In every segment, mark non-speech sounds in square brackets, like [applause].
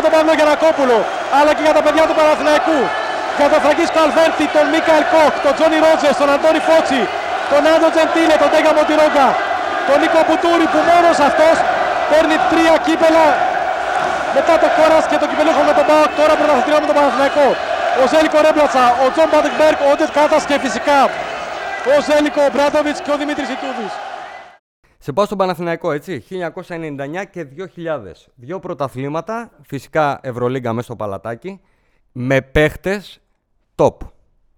για τον Παύλο Γιαννακόπουλο, αλλά και για τα παιδιά του Παναθηναϊκού. Για τον Φραγκή Καλβέρτη, τον Μιχάλη Κόχ, τον Τζόνι Ρότζερς, τον Αντώνη Φώτση, τον Φάντο Τζεντίλε, τον Ντέγιαν Μποντιρόγκα, τον Νίκο Μπουντούρη που μόνος αυτός παίρνει τρία κύπελα με το Κόρατς και το Κυπελλούχων με τον ΠΑΟΚ, τώρα Πρωταθλητριών με τον Παναθηναϊκό. Ο Ζέλικο Ρέμπρατσα, ο Τζον Μπάντεκμπεργκ, ο Όντετ Κάτας και φυσικά ο Ζέλικο Ομπράντοβιτς και ο Δημήτρης Ιτούδης. Σε πάω στον Παναθηναϊκό, έτσι. 1999 και 2000. Δύο πρωταθλήματα, φυσικά Ευρωλίγκα μέσα στο παλατάκι, με παίχτες top.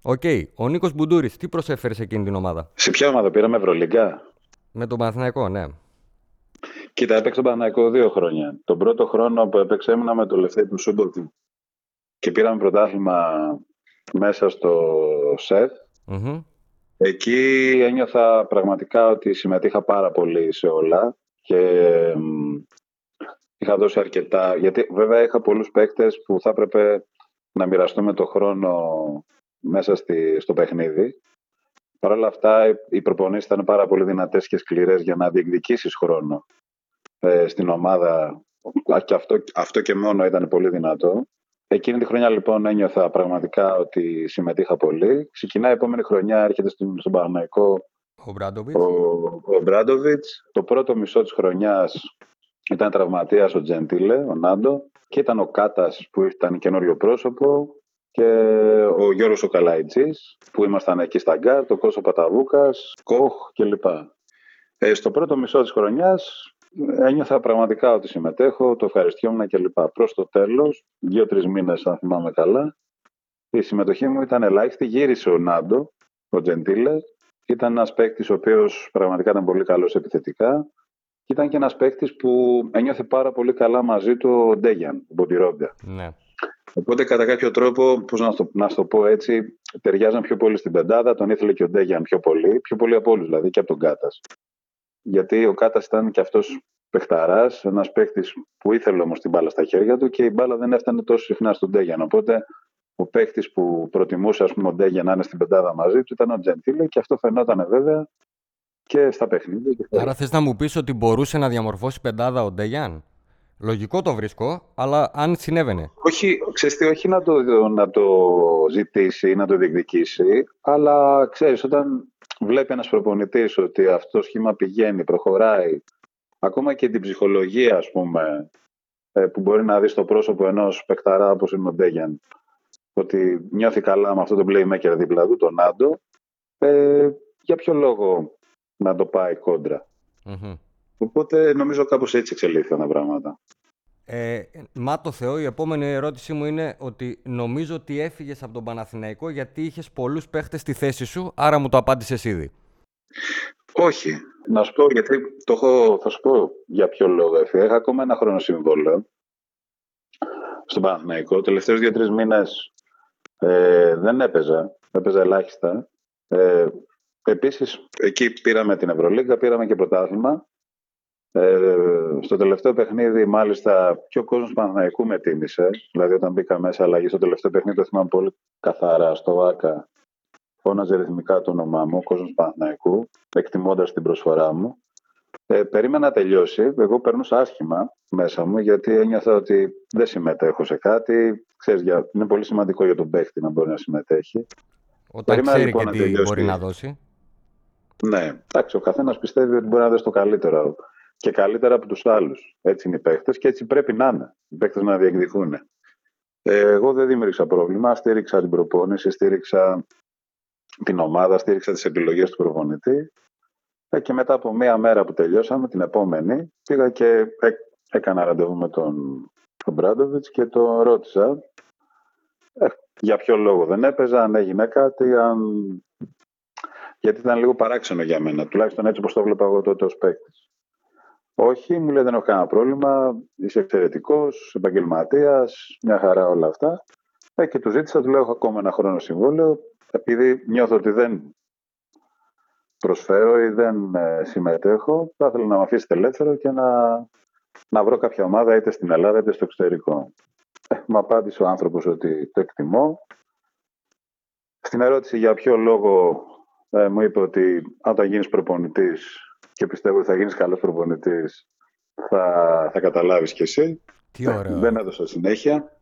Οκ. Okay. Ο Νίκος Μπουντούρης, τι προσέφερε σε εκείνη την ομάδα; Σε ποια ομάδα πήραμε Ευρωλίγκα; Με τον Παναθηναϊκό, ναι. Κοίτα, έπαιξε τον Παναθηναϊκό δύο χρόνια. Τον πρώτο χρόνο που έπαιξε ήμουνα με το Λευτέρη το Σούμποτιτς και πήραμε πρωτάθλημα μέσα στο ΣΕΦ. mm Εκεί ένιωθα πραγματικά ότι συμμετείχα πάρα πολύ σε όλα και είχα δώσει αρκετά, γιατί βέβαια είχα πολλούς παίκτες που θα έπρεπε να μοιραστούμε το χρόνο μέσα στη, στο παιχνίδι. Παρ' όλα αυτά οι προπονήσεις ήταν πάρα πολύ δυνατές και σκληρές για να διεκδικήσεις χρόνο ε, στην ομάδα και αυτό, αυτό και μόνο ήταν πολύ δυνατό. Εκείνη τη χρονιά λοιπόν ένιωθα πραγματικά ότι συμμετείχα πολύ. Ξεκινάει η επόμενη χρονιά, έρχεται στον, στον Παναναϊκό ο Μπράντοβιτς. Ο, ο Μπράντοβιτς. Το πρώτο μισό της χρονιάς ήταν τραυματίας ο Τζεντήλε, ο Νάντο, και ήταν ο Κάτας που ήταν καινούριο πρόσωπο και ο Γιώργος ο Καλαϊτζής που ήμασταν εκεί στα Γκάρ, το Κώσο Παταβούκας, Κοχ κλπ. Ε, στο πρώτο μισό της χρονιάς ένιωθα πραγματικά ότι συμμετέχω, το ευχαριστιόμουν κλπ. Προς το τέλος, δύο-τρεις μήνες, αν θυμάμαι καλά, η συμμετοχή μου ήταν ελάχιστη. Γύρισε ο Νάντο, ο Τζεντήλε. Ήταν ένας παίκτης ο οποίος πραγματικά ήταν πολύ καλός επιθετικά. Και ήταν και ένας παίκτης που ένιωθε πάρα πολύ καλά μαζί του ο Ντέγιαν, ο Μποντιρόντα. Ναι. Οπότε κατά κάποιο τρόπο, πώς να, το, να το πω έτσι, ταιριάζαν πιο πολύ στην πεντάδα. Τον ήθελε και ο Ντέγιαν πιο πολύ, πιο πολύ από όλους δηλαδή και από τον Κάτας γιατί ο Κάτας ήταν και αυτός παιχταράς, ένας παίχτης που ήθελε όμως την μπάλα στα χέρια του και η μπάλα δεν έφτανε τόσο συχνά στον Ντέγιαν. Οπότε ο παίχτης που προτιμούσε ας πούμε, ο Ντέγιαν να είναι στην πεντάδα μαζί του ήταν ο Τζεντήλε και αυτό φαινόταν βέβαια και στα παιχνίδια. Άρα θες να μου πεις ότι μπορούσε να διαμορφώσει πεντάδα ο Ντέγιαν; Λογικό το βρίσκω, αλλά αν συνέβαινε. Όχι, ξέρεις όχι να το, να το ζητήσει ή να το διεκδικήσει, αλλά ξέρεις, όταν βλέπει ένας προπονητής ότι αυτό το σχήμα πηγαίνει, προχωράει, ακόμα και την ψυχολογία, ας πούμε, ε, που μπορεί να δεις στο πρόσωπο ενός παικταρά όπως είναι ο Ντέγιαν, ότι νιώθει καλά με αυτό το playmaker δίπλα του, τον Άντο, ε, για ποιο λόγο να το πάει Οπότε νομίζω κάπως έτσι εξελίχθηκαν τα πράγματα. Ε, μα το Θεό, η επόμενη ερώτησή μου είναι ότι νομίζω ότι έφυγες από τον Παναθηναϊκό γιατί είχες πολλούς παίχτες στη θέση σου, άρα μου το απάντησες ήδη. Όχι. Να σου πω, γιατί το έχω, θα σου πω για ποιο λόγο έφυγα. Είχα ακόμα ένα χρόνο συμβόλαιο στον Παναθηναϊκό. Τελευταίους δύο-τρεις μήνες ε, δεν έπαιζα. Έπαιζα ελάχιστα. Ε, επίσης, εκεί πήραμε την Ευρωλίγκα, πήραμε και πρωτάθλημα. Ε, στο τελευταίο παιχνίδι, μάλιστα, και ο κόσμος Παναθηναϊκού με τίμησε. Δηλαδή, όταν μπήκα μέσα αλλαγή στο τελευταίο παιχνίδι, το θυμάμαι πολύ καθαρά στο ΆΚΑ. Φώναζε ρυθμικά το όνομά μου, ο κόσμος Παναθηναϊκού, εκτιμώντας την προσφορά μου. Ε, περίμενα να τελειώσει. Εγώ περνούσα άσχημα μέσα μου, γιατί ένιωθα ότι δεν συμμετέχω σε κάτι. Ξέρεις, για, είναι πολύ σημαντικό για τον παίχτη να μπορεί να συμμετέχει. Όταν Περίμενα, ξέρει λοιπόν, και τι μπορεί να δώσει. Ναι, εντάξει, ο καθένας πιστεύει ότι μπορεί να δώσει το καλύτερο και καλύτερα από τους άλλους. Έτσι είναι οι παίχτες και έτσι πρέπει να είναι. Οι παίχτες να διεκδικούν. Ε, εγώ δεν δημιούργησα πρόβλημα. Στήριξα την προπόνηση, στήριξα την ομάδα, στήριξα τις επιλογές του προπονητή. Ε, και μετά από μία μέρα που τελειώσαμε, την επόμενη, πήγα και έκανα ραντεβού με τον, τον Μπράντοβιτς και τον ρώτησα ε, για ποιο λόγο δεν έπαιζα, αν έγινε κάτι, αν... γιατί ήταν λίγο παράξενο για μένα, τουλάχιστον έτσι όπως το βλέπα εγώ τότε ως παίκτης. Όχι, μου λέει δεν έχω κανένα πρόβλημα, είσαι εξαιρετικός, επαγγελματίας, μια χαρά όλα αυτά. Ε, και του ζήτησα, του λέω: Έχω ακόμα ένα χρόνο συμβόλαιο, επειδή νιώθω ότι δεν προσφέρω ή δεν ε, συμμετέχω, θα ήθελα να με αφήσετε ελεύθερο και να, να βρω κάποια ομάδα είτε στην Ελλάδα είτε στο εξωτερικό. Ε, μου απάντησε ο άνθρωπος ότι το εκτιμώ. Στην ερώτηση για ποιο λόγο ε, μου είπε ότι όταν γίνεις προπονητής και πιστεύω ότι θα γίνεις καλός προπονητής, θα, θα καταλάβεις κι εσύ. Τι ωραίο. Δεν έδωσα συνέχεια.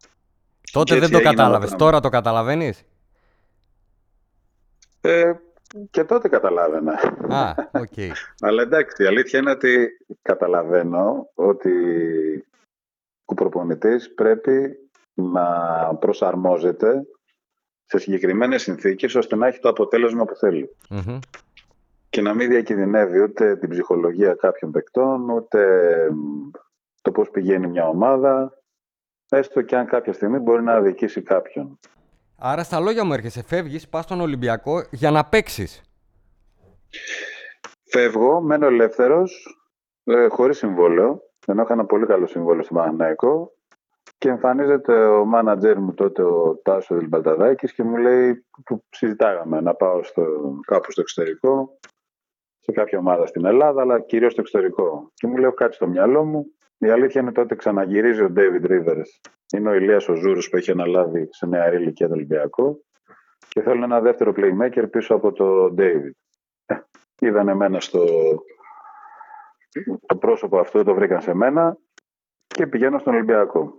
Τότε δεν το κατάλαβες. Τώρα το καταλαβαίνεις; Ε, και τότε καταλάβαινα. Α, οκ. Okay. [laughs] Αλλά εντάξει, η αλήθεια είναι ότι καταλαβαίνω ότι ο προπονητής πρέπει να προσαρμόζεται σε συγκεκριμένες συνθήκες ώστε να έχει το αποτέλεσμα που θελει Και να μην διακινδυνεύει ούτε την ψυχολογία κάποιων παικτών, ούτε το πώς πηγαίνει μια ομάδα, έστω και αν κάποια στιγμή μπορεί να αδικήσει κάποιον. Άρα στα λόγια μου έρχεσαι, φεύγεις, πας στον Ολυμπιακό για να παίξεις. Φεύγω, μένω ελεύθερος, ε, χωρίς συμβόλαιο, ενώ είχα ένα πολύ καλό συμβόλαιο στο Παναναϊκό και εμφανίζεται ο μάνατζερ μου τότε, ο Τάσος Δηλμπαλταδάκης και μου λέει, που συζητάγαμε να πάω στο, κάπου στο εξωτερικό, σε κάποια ομάδα στην Ελλάδα, αλλά κυρίως στο εξωτερικό. Και μου λέει, κάτι στο μυαλό μου. Η αλήθεια είναι τότε ξαναγυρίζει ο David Rivers. Είναι ο Ηλίας ο Ζούρος που έχει αναλάβει σε νεαρή ηλικία το Ολυμπιακό και θέλουν ένα δεύτερο playmaker πίσω από το David. Ε, είδαν εμένα στο το πρόσωπο αυτό, το βρήκαν σε μένα και πηγαίνω στον Ολυμπιακό.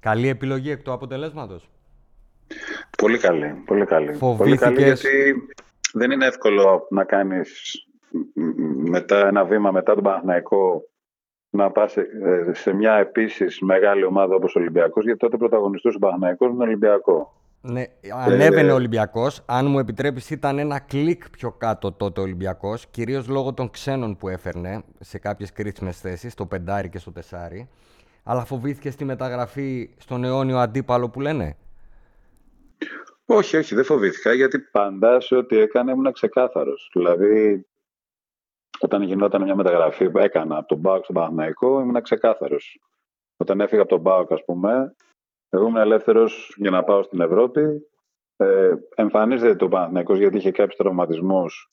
Καλή επιλογή εκ του αποτελέσματος. Πολύ καλή, πολύ καλή. Πολύ καλή γιατί δεν είναι εύκολο να κάνεις μετά ένα βήμα μετά τον Παναθηναϊκό να πας σε, μια επίσης μεγάλη ομάδα όπως ο Ολυμπιακός γιατί τότε πρωταγωνιστούσε ο Παναθηναϊκός με τον Ολυμπιακό. Ναι, ανέβαινε ο Ολυμπιακός. Αν μου επιτρέπεις, ήταν ένα κλικ πιο κάτω τότε ο Ολυμπιακός. Κυρίως λόγω των ξένων που έφερνε σε κάποιες κρίσιμες θέσεις, στο πεντάρι και στο τεσάρι. Αλλά φοβήθηκε στη μεταγραφή στον αιώνιο αντίπαλο που λένε. Όχι, όχι, δεν φοβήθηκα γιατί πάντα σε ό,τι έκανε ήμουν ξεκάθαρος. Δηλαδή, όταν γινόταν μια μεταγραφή που έκανα από τον Μπάουκ στον Παναθηναϊκό, ήμουν ξεκάθαρος. Όταν έφυγα από τον Μπάουκ, ας πούμε, εγώ ήμουν ελεύθερος για να πάω στην Ευρώπη. Ε, εμφανίζεται το Παναθηναϊκός γιατί είχε κάποιους τραυματισμούς.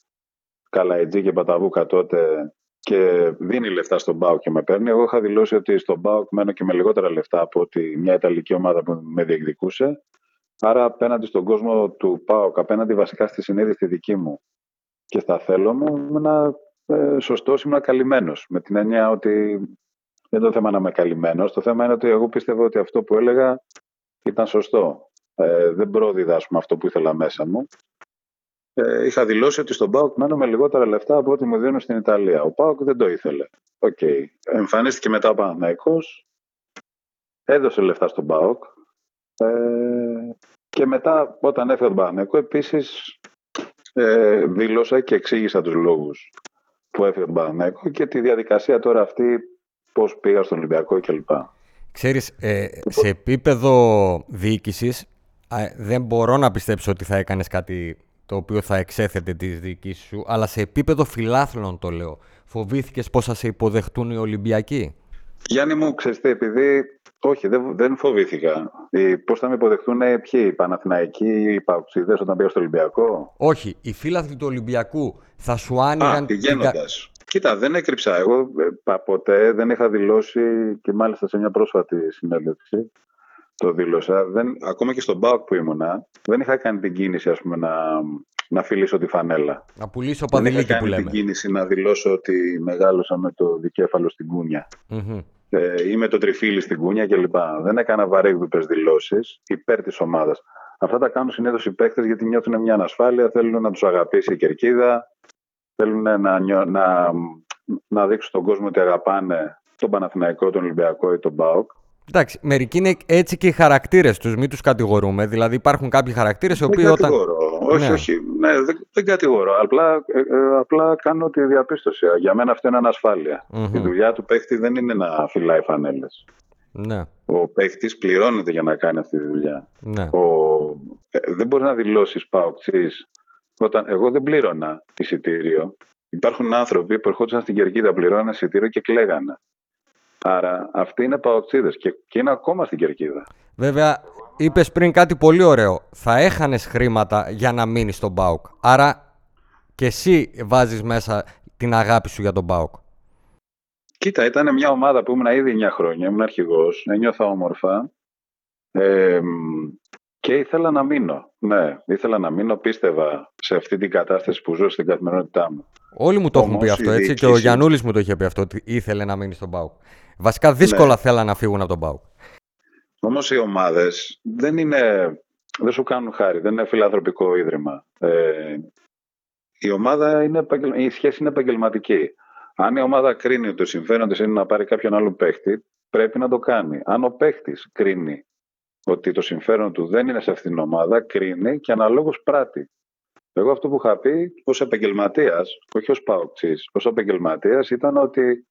Καλαϊτζή και Παταβούκα τότε και δίνει λεφτά στον Μπάουκ και με παίρνει. Εγώ είχα δηλώσει ότι στον Μπάουκ μένω και με λιγότερα λεφτά από ότι μια Ιταλική ομάδα που με διεκδικούσε. Άρα απέναντι στον κόσμο του ΠΑΟΚ, απέναντι βασικά στη συνείδηση δική μου και στα θέλω μου, ήμουν ε, σωστό, ήμουν καλυμμένος. Με την έννοια ότι δεν το θέμα να είμαι καλυμμένος. Το θέμα είναι ότι εγώ πίστευα ότι αυτό που έλεγα ήταν σωστό. Ε, δεν πρόδιδα αυτό που ήθελα μέσα μου. Ε, είχα δηλώσει ότι στον ΠΑΟΚ μένω με λιγότερα λεφτά από ό,τι μου δίνουν στην Ιταλία. Ο ΠΑΟΚ δεν το ήθελε. Okay. Εμφανίστηκε μετά ο Παναθηναϊκός, έδωσε λεφτά στον ΠΑΟΚ ε, και μετά όταν έφυγε τον Παναθηναϊκό επίσης ε, δήλωσα και εξήγησα τους λόγους που έφυγε τον Παναθηναϊκό και τη διαδικασία τώρα αυτή πώς πήγα στον Ολυμπιακό κλπ. Ξέρεις, ε, σε επίπεδο διοίκησης δεν μπορώ να πιστέψω ότι θα έκανες κάτι το οποίο θα εξέθετε τη διοίκηση σου, αλλά σε επίπεδο φιλάθλων το λέω. Φοβήθηκες πώς θα σε υποδεχτούν οι Ολυμπιακοί; Γιάννη μου, ξέρεις επειδή όχι, δεν, δεν φοβήθηκα. Πώς θα με υποδεχτούν ε, ποιοι, οι Παναθηναϊκοί, οι Παουξίδε όταν πήγα στο Ολυμπιακό; Όχι, οι φίλαθλοι του Ολυμπιακού θα σου άνοιγαν. Α, πηγαίνοντας. Κοίτα, δεν έκρυψα. Εγώ ε, ποτέ δεν είχα δηλώσει και μάλιστα σε μια πρόσφατη συνέντευξη το δήλωσα. Δεν, ακόμα και στον Μπάουκ που ήμουνα, δεν είχα κάνει την κίνηση ας πούμε, να, να φιλήσω τη φανέλα. Να πουλήσω παδιλίκι που λέμε. Δεν είχα κάνει την κίνηση να δηλώσω ότι μεγάλωσα με το δικέφαλο στην κούνια. Mm-hmm. Ε, ή με το τριφύλι στην κούνια κλπ. Δεν έκανα βαρέγδουπε δηλώσεις υπέρ της ομάδας. Αυτά τα κάνουν συνήθως οι παίκτες γιατί νιώθουν μια ανασφάλεια, θέλουν να τους αγαπήσει η κερκίδα, θέλουν να, να, να δείξουν στον κόσμο ότι αγαπάνε τον Παναθηναϊκό, τον Ολυμπιακό ή τον ΠΑΟΚ. Εντάξει, μερικοί είναι έτσι και οι χαρακτήρες τους, μην τους κατηγορούμε. Δηλαδή υπάρχουν κάποιοι χαρακτήρες οι οποίοι όταν. Όχι, ναι. όχι. Ναι, δεν, δεν κατηγορώ. Απλά, ε, ε, απλά κάνω τη διαπίστωση. Για μένα αυτό είναι ανασφάλεια. Mm-hmm. Η δουλειά του παίχτη δεν είναι να φυλάει φανέλες. Ναι. Ο παίχτη πληρώνεται για να κάνει αυτή τη δουλειά. Ναι. Ο... Ε, δεν μπορείς να δηλώσεις πάω Όταν εγώ δεν πλήρωνα εισιτήριο, υπάρχουν άνθρωποι που ερχόντουσαν στην κερκίδα, πληρώναν εισιτήριο και κλαίγανε. Άρα αυτοί είναι παοξίδες και, και είναι ακόμα στην κερκίδα. Βέβαια, είπες πριν κάτι πολύ ωραίο. Θα έχανες χρήματα για να μείνεις στον Μπάουκ. Άρα και εσύ βάζεις μέσα την αγάπη σου για τον Μπάουκ. Κοίτα, ήταν μια ομάδα που ήμουν ήδη 9 χρόνια, ήμουν αρχηγός, ένιωθα όμορφα. Ε, Και ήθελα να μείνω. Ναι, ήθελα να μείνω. Πίστευα σε αυτή την κατάσταση που ζω στην καθημερινότητά μου. Όλοι μου το έχουν πει αυτό έτσι. Και ο Γιανούλη μου το είχε πει αυτό, ότι ήθελε να μείνει στον Πάουκ. Βασικά δύσκολα ναι. θέλαν να φύγουν από τον Πάουκ. Όμως οι ομάδες δεν είναι. Δεν σου κάνουν χάρη, δεν είναι φιλανθρωπικό ίδρυμα. Ε, η ομάδα είναι, η σχέση είναι επαγγελματική. Αν η ομάδα κρίνει ότι το συμφέρον είναι να πάρει κάποιον άλλο παίχτη, πρέπει να το κάνει. Αν ο παίχτης κρίνει ότι το συμφέρον του δεν είναι σε αυτήν την ομάδα, κρίνει και αναλόγως πράττει. Εγώ αυτό που είχα πει ως επαγγελματίας, όχι ως Πάοκ ως επαγγελματίας ήταν ότι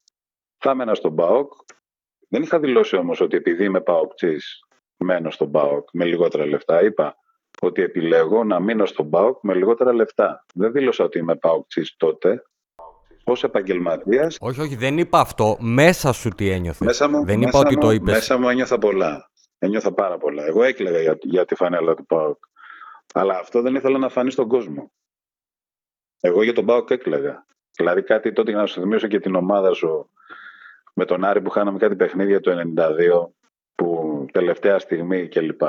θα έμενα στον Πάοκ. Δεν είχα δηλώσει όμως ότι επειδή είμαι Πάοκ μένω στον Πάοκ με λιγότερα λεφτά. Είπα ότι επιλέγω να μείνω στον ΠΑΟΚ με λιγότερα λεφτά. Δεν δήλωσα ότι είμαι ΠΑΟΚ τότε. Ω επαγγελματία. Όχι, όχι, δεν είπα αυτό. Μέσα σου τι ένιωθες. Μέσα μου, δεν είπα ότι το είπες. Μέσα μου ένιωθα πολλά. Ένιωθα πάρα πολλά. Εγώ έκλαιγα για, για τη φανέλα του ΠΑΟΚ. Αλλά αυτό δεν ήθελα να φανεί στον κόσμο. Εγώ για τον ΠΑΟΚ έκλαιγα. Δηλαδή κάτι τότε για να σου θυμίσω και την ομάδα σου με τον Άρη που χάναμε κάτι παιχνίδια το 92 που τελευταία στιγμή κλπ.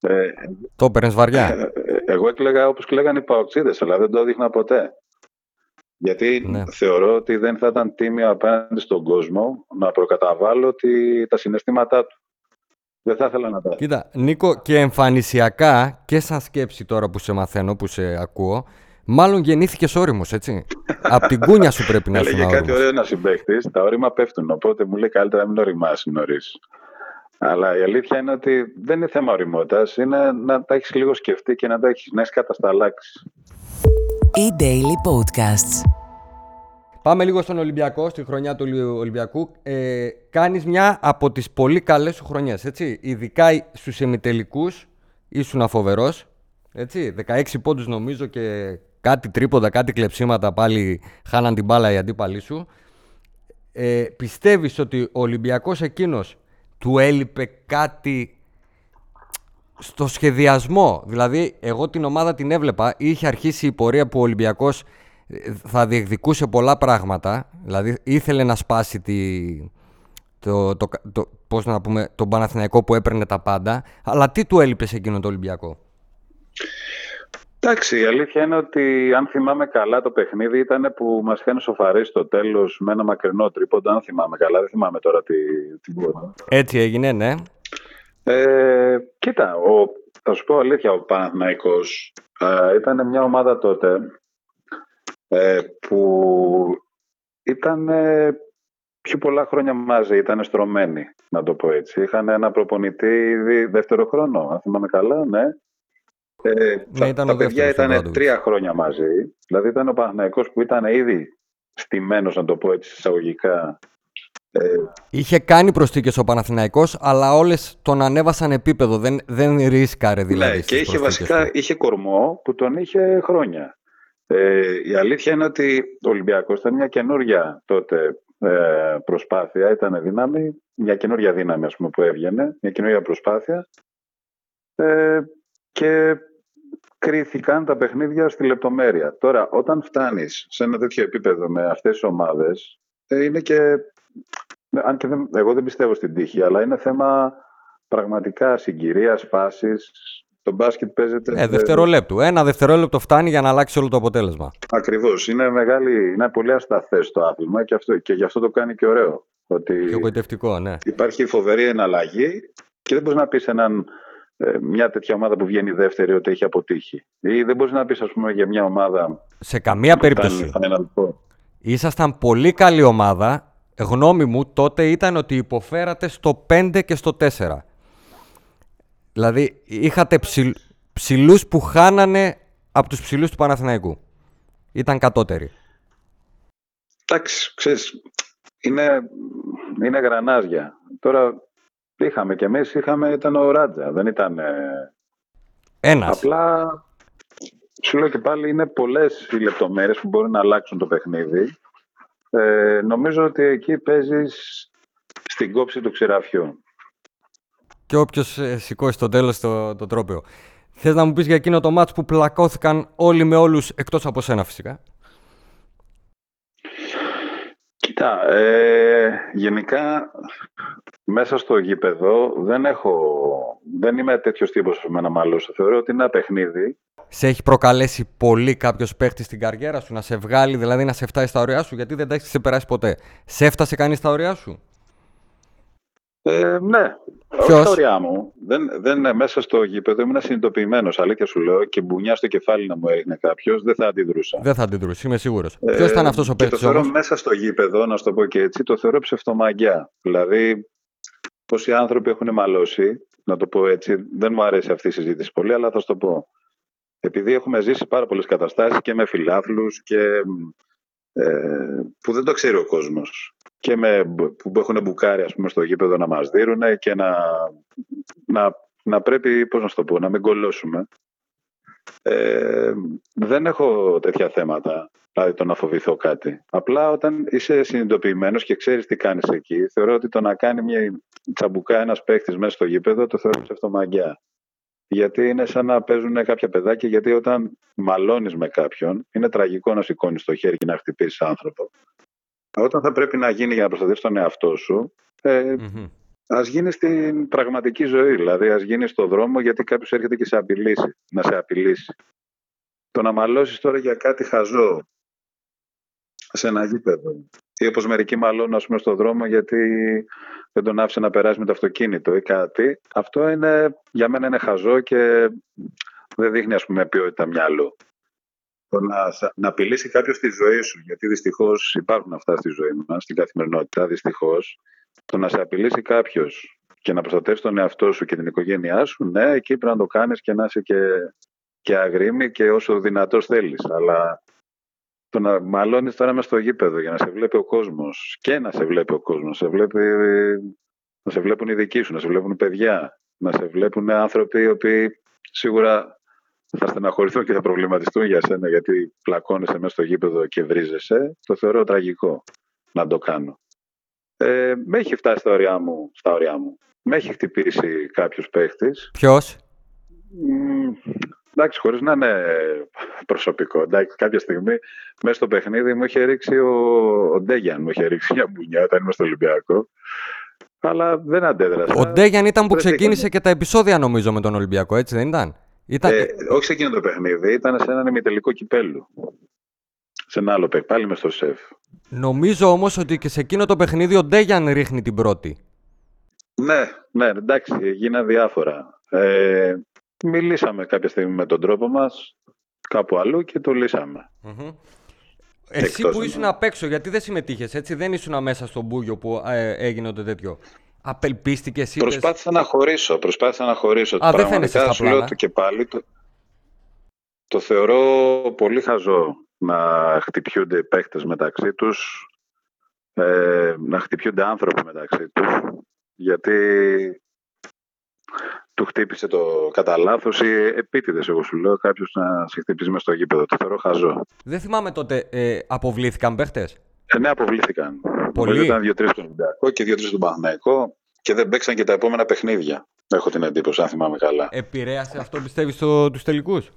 Ε, το έπαιρνες βαριά. Ε, ε, εγώ έκλαιγα όπως κλαίγαν οι παοξίδες, αλλά δεν το έδειχνα ποτέ. Γιατί ναι. θεωρώ ότι δεν θα ήταν τίμιο απέναντι στον κόσμο να προκαταβάλω τα συναισθήματά του. Δεν θα ήθελα να τα. Κοίτα, Νίκο, και εμφανισιακά και σαν σκέψη τώρα που σε μαθαίνω, που σε ακούω, μάλλον γεννήθηκες όριμος, έτσι. Από την κούνια σου πρέπει να είσαι. Έλεγε κάτι ωραίο ένα συμπαίχτη, τα όρημα πέφτουν. Οπότε μου λέει καλύτερα να μην οριμάσει νωρί. Αλλά η αλήθεια είναι ότι δεν είναι θέμα οριμότητας, είναι να τα έχεις λίγο σκεφτεί και να τα έχεις να έχεις κατασταλάξεις. E-Daily Podcasts. Πάμε λίγο στον Ολυμπιακό, στη χρονιά του Ολυμπιακού. Ε, κάνεις μια από τις πολύ καλές σου χρονιές, έτσι. Ειδικά στους εμιτελικούς ήσουν φοβερός, έτσι. 16 πόντους νομίζω και κάτι τρίποντα, κάτι κλεψίματα πάλι χάναν την μπάλα οι αντίπαλοι σου. Ε, πιστεύεις ότι ο Ολυμπιακός εκείνος του έλειπε κάτι στο σχεδιασμό; Δηλαδή, εγώ την ομάδα την έβλεπα, είχε αρχίσει η πορεία που ο Ολυμπιακός ε, θα διεκδικούσε πολλά πράγματα. Δηλαδή, ήθελε να σπάσει τη, το, το, το, πώς να πούμε, τον Παναθηναϊκό που έπαιρνε τα πάντα. Αλλά τι του έλειπε σε εκείνο το Ολυμπιακό; Εντάξει, η αλήθεια είναι ότι αν θυμάμαι καλά το παιχνίδι ήταν που μας είχαν σοφαρίσει στο τέλος με ένα μακρινό τρίποντα, αν θυμάμαι καλά, δεν θυμάμαι τώρα τι, τι Έτσι έγινε, ναι. Ε, κοίτα, ο, θα σου πω αλήθεια, ο Παναθηναϊκός ε, ήταν μια ομάδα τότε ε, που ήταν ε, πιο πολλά χρόνια μαζί, ήταν στρωμένοι, να το πω έτσι. Είχαν ένα προπονητή δεύτερο χρόνο, αν θυμάμαι καλά, ναι. Ε, ναι, τα, παιδιά ήταν τρία χρόνια μαζί. Δηλαδή ήταν ο Παναθηναϊκός που ήταν ήδη στημένος, να το πω έτσι εισαγωγικά. Ε, είχε κάνει προσθήκες ο Παναθηναϊκός, αλλά όλες τον ανέβασαν επίπεδο. Δεν, δεν ρίσκαρε δηλαδή. Ναι, και είχε βασικά είχε κορμό που τον είχε χρόνια. Ε, η αλήθεια είναι ότι ο Ολυμπιακός ήταν μια καινούργια τότε ε, προσπάθεια, ήταν δύναμη, μια καινούργια δύναμη ας πούμε, που έβγαινε, μια καινούργια προσπάθεια. Ε, και κρίθηκαν τα παιχνίδια στη λεπτομέρεια. Τώρα, όταν φτάνεις σε ένα τέτοιο επίπεδο με αυτές τις ομάδες, ε, είναι και... Αν και δεν, εγώ δεν πιστεύω στην τύχη, αλλά είναι θέμα πραγματικά συγκυρίας, φάσης. Το μπάσκετ παίζεται... Ε, δευτερολέπτου. Ένα δευτερόλεπτο φτάνει για να αλλάξει όλο το αποτέλεσμα. Ακριβώς. Είναι, μεγάλη, είναι πολύ ασταθές το άθλημα και, αυτό, και γι' αυτό το κάνει και ωραίο. Ότι και γοητευτικό, ναι. Υπάρχει φοβερή εναλλαγή και δεν μπορείς να πεις έναν ε, μια τέτοια ομάδα που βγαίνει δεύτερη ότι έχει αποτύχει. Ή δεν μπορείς να πεις, ας πούμε, για μια ομάδα. Σε καμία περίπτωση. Ήσασταν πολύ καλή ομάδα. Γνώμη μου τότε ήταν ότι υποφέρατε στο 5 και στο 4. Δηλαδή είχατε ψηλ, ψηλούς που χάνανε από τους ψηλούς του Παναθηναϊκού. Ήταν κατώτεροι. Εντάξει, ξέρεις, είναι, είναι γρανάζια. Τώρα Είχαμε και εμείς, είχαμε, ήταν ο Ράτζα, δεν ήταν... Ένας. Απλά, σου λέω και πάλι, είναι πολλές οι λεπτομέρειες που μπορούν να αλλάξουν το παιχνίδι. Ε, νομίζω ότι εκεί παίζεις στην κόψη του ξηραφιού. Και όποιος ε, σηκώσει στο τέλος το, το τρόπαιο. Θες να μου πεις για εκείνο το μάτς που πλακώθηκαν όλοι με όλους εκτός από σένα φυσικά; Κοίτα, ε, γενικά μέσα στο γήπεδο δεν έχω, δεν είμαι τέτοιος τύπος να μαλώσω. Θεωρώ ότι είναι ένα παιχνίδι. Σε έχει προκαλέσει πολύ κάποιος παίχτης στην καριέρα σου να σε βγάλει, δηλαδή να σε φτάσει στα ωριά σου, γιατί δεν τα έχεις ξεπεράσει ποτέ. Σε έφτασε κανείς στα ωριά σου; Ε, ναι, Ποιος; όχι ωριά μου. Δεν, δεν είναι μέσα στο γήπεδο. Ήμουν συνειδητοποιημένος, αλήθεια σου λέω, και μπουνιά στο κεφάλι να μου έριχνε κάποιος, δεν θα αντιδρούσα. Δεν θα αντιδρούσει, είμαι σίγουρος. Ε, Ποιος ήταν αυτός ο και παίχτη Το θεωρώ όμως; μέσα στο γήπεδο, να σου το πω και έτσι, το θεωρώ ψευτομαγκιά. Δηλαδή, πόσοι άνθρωποι έχουν μαλώσει, να το πω έτσι, δεν μου αρέσει αυτή η συζήτηση πολύ, αλλά θα σου το πω. Επειδή έχουμε ζήσει πάρα πολλές καταστάσεις και με φιλάθλους και ε, που δεν το ξέρει ο κόσμος και με, που έχουν μπουκάρει ας πούμε, στο γήπεδο να μας δίνουνε και να, να, να πρέπει, πώς να σου το πω, να μην κολώσουμε. Ε, δεν έχω τέτοια θέματα, δηλαδή το να φοβηθώ κάτι. Απλά όταν είσαι συνειδητοποιημένος και ξέρεις τι κάνεις εκεί, θεωρώ ότι το να κάνει μια τσαμπουκά ένας παίχτης μέσα στο γήπεδο το θεωρώ ψευτομαγκιά. Γιατί είναι σαν να παίζουν κάποια παιδάκια, γιατί όταν μαλώνεις με κάποιον, είναι τραγικό να σηκώνεις το χέρι και να χτυπήσεις άνθρωπο. Όταν θα πρέπει να γίνει για να προστατεύσεις τον εαυτό σου, ε, Μμμ. Α γίνεις στην πραγματική ζωή. Δηλαδή, ας γίνεις στον δρόμο γιατί κάποιος έρχεται και σε απειλήσει, να σε απειλήσει. Το να μαλώσεις τώρα για κάτι χαζό σε ένα γήπεδο. Ή όπως μερικοί μαλώνουν, ας πούμε, στον δρόμο γιατί δεν τον άφησε να περάσει με το αυτοκίνητο ή κάτι. Αυτό είναι, για μένα είναι χαζό και δεν δείχνει, ας πούμε, ποιότητα μυαλού. Το να, να απειλήσει κάποιος τη ζωή σου, γιατί δυστυχώς υπάρχουν αυτά στη ζωή μας, στην καθημερινότητα, δυστυχώς. Το να σε απειλήσει κάποιος και να προστατεύσει τον εαυτό σου και την οικογένειά σου, ναι, εκεί πρέπει να το κάνεις και να είσαι και, και αγρίμη και όσο δυνατός θέλεις. Αλλά το να μαλώνεις τώρα μέσα στο γήπεδο για να σε βλέπει ο κόσμος και να σε βλέπει ο κόσμος, σε βλέπει, να σε βλέπουν οι δικοί σου, να σε βλέπουν παιδιά, να σε βλέπουν άνθρωποι οι οποίοι σίγουρα θα στεναχωρηθούν και θα προβληματιστούν για σένα γιατί πλακώνεσαι μέσα στο γήπεδο και βρίζεσαι, το θεωρώ τραγικό να το κάνω. Ε, με έχει φτάσει στα ωριά μου, στα ωριά μου. Με έχει χτυπήσει κάποιος παίχτης. Ποιος; Μ, εντάξει, χωρίς να είναι προσωπικό. Εντάξει, κάποια στιγμή μέσα στο παιχνίδι μου είχε ρίξει ο, ο Ντέγιαν, μου είχε ρίξει μια μπουνιά όταν ήμουν στο Ολυμπιακό. Αλλά δεν αντέδρασα. Ο Ντέγιαν ήταν που δεν ξεκίνησε σήκωνε. και τα επεισόδια νομίζω με τον Ολυμπιακό, έτσι δεν ήταν; ήταν... Ε, όχι σε εκείνο το παιχνίδι, ήταν σε έναν ημιτελικό κυπέλου. Σε ένα άλλο παιχνίδι, πάλι με στο σεφ. Νομίζω όμως ότι και σε εκείνο το παιχνίδι ο Ντέγιαν ρίχνει την πρώτη. Ναι, ναι, εντάξει, γίνανε διάφορα. Ε, μιλήσαμε κάποια στιγμή με τον τρόπο μας, κάπου αλλού και το λύσαμε. Μμμ. Εσύ Εκτός που ήσουν εννοώ. απ' έξω, γιατί δεν συμμετείχες, έτσι, δεν ήσουν μέσα στον Μπούγιο που ε, έγινε το τέτοιο; Απελπίστηκες, είπες, Προσπάθησα να χωρίσω, προσπάθησα να χωρίσω. Α, δεν φαίνεσαι στα σου λέω πλάνα. το και πάλι το, το θεωρώ πολύ χαζό να χτυπιούνται οι παίχτες μεταξύ τους, ε, να χτυπιούνται άνθρωποι μεταξύ τους, γιατί του χτύπησε το κατά λάθος ή επίτηδες εγώ σου λέω κάποιος να σε χτυπήσει μες στο γήπεδο. Το θεωρώ χαζό. Δεν θυμάμαι τότε, ε, αποβλήθηκαν παίχτες; Ε, ναι, αποβλήθηκαν. Πολύ. Νομίζω Ήταν δύο-τρεις στον Ολυμπιακό και δύο-τρεις στον Παναθηναϊκό και δεν παίξαν και τα επόμενα παιχνίδια. Έχω την εντύπωση, αν θυμάμαι καλά. Επηρέασε αυτό, πιστεύεις, στο, τους τελικούς;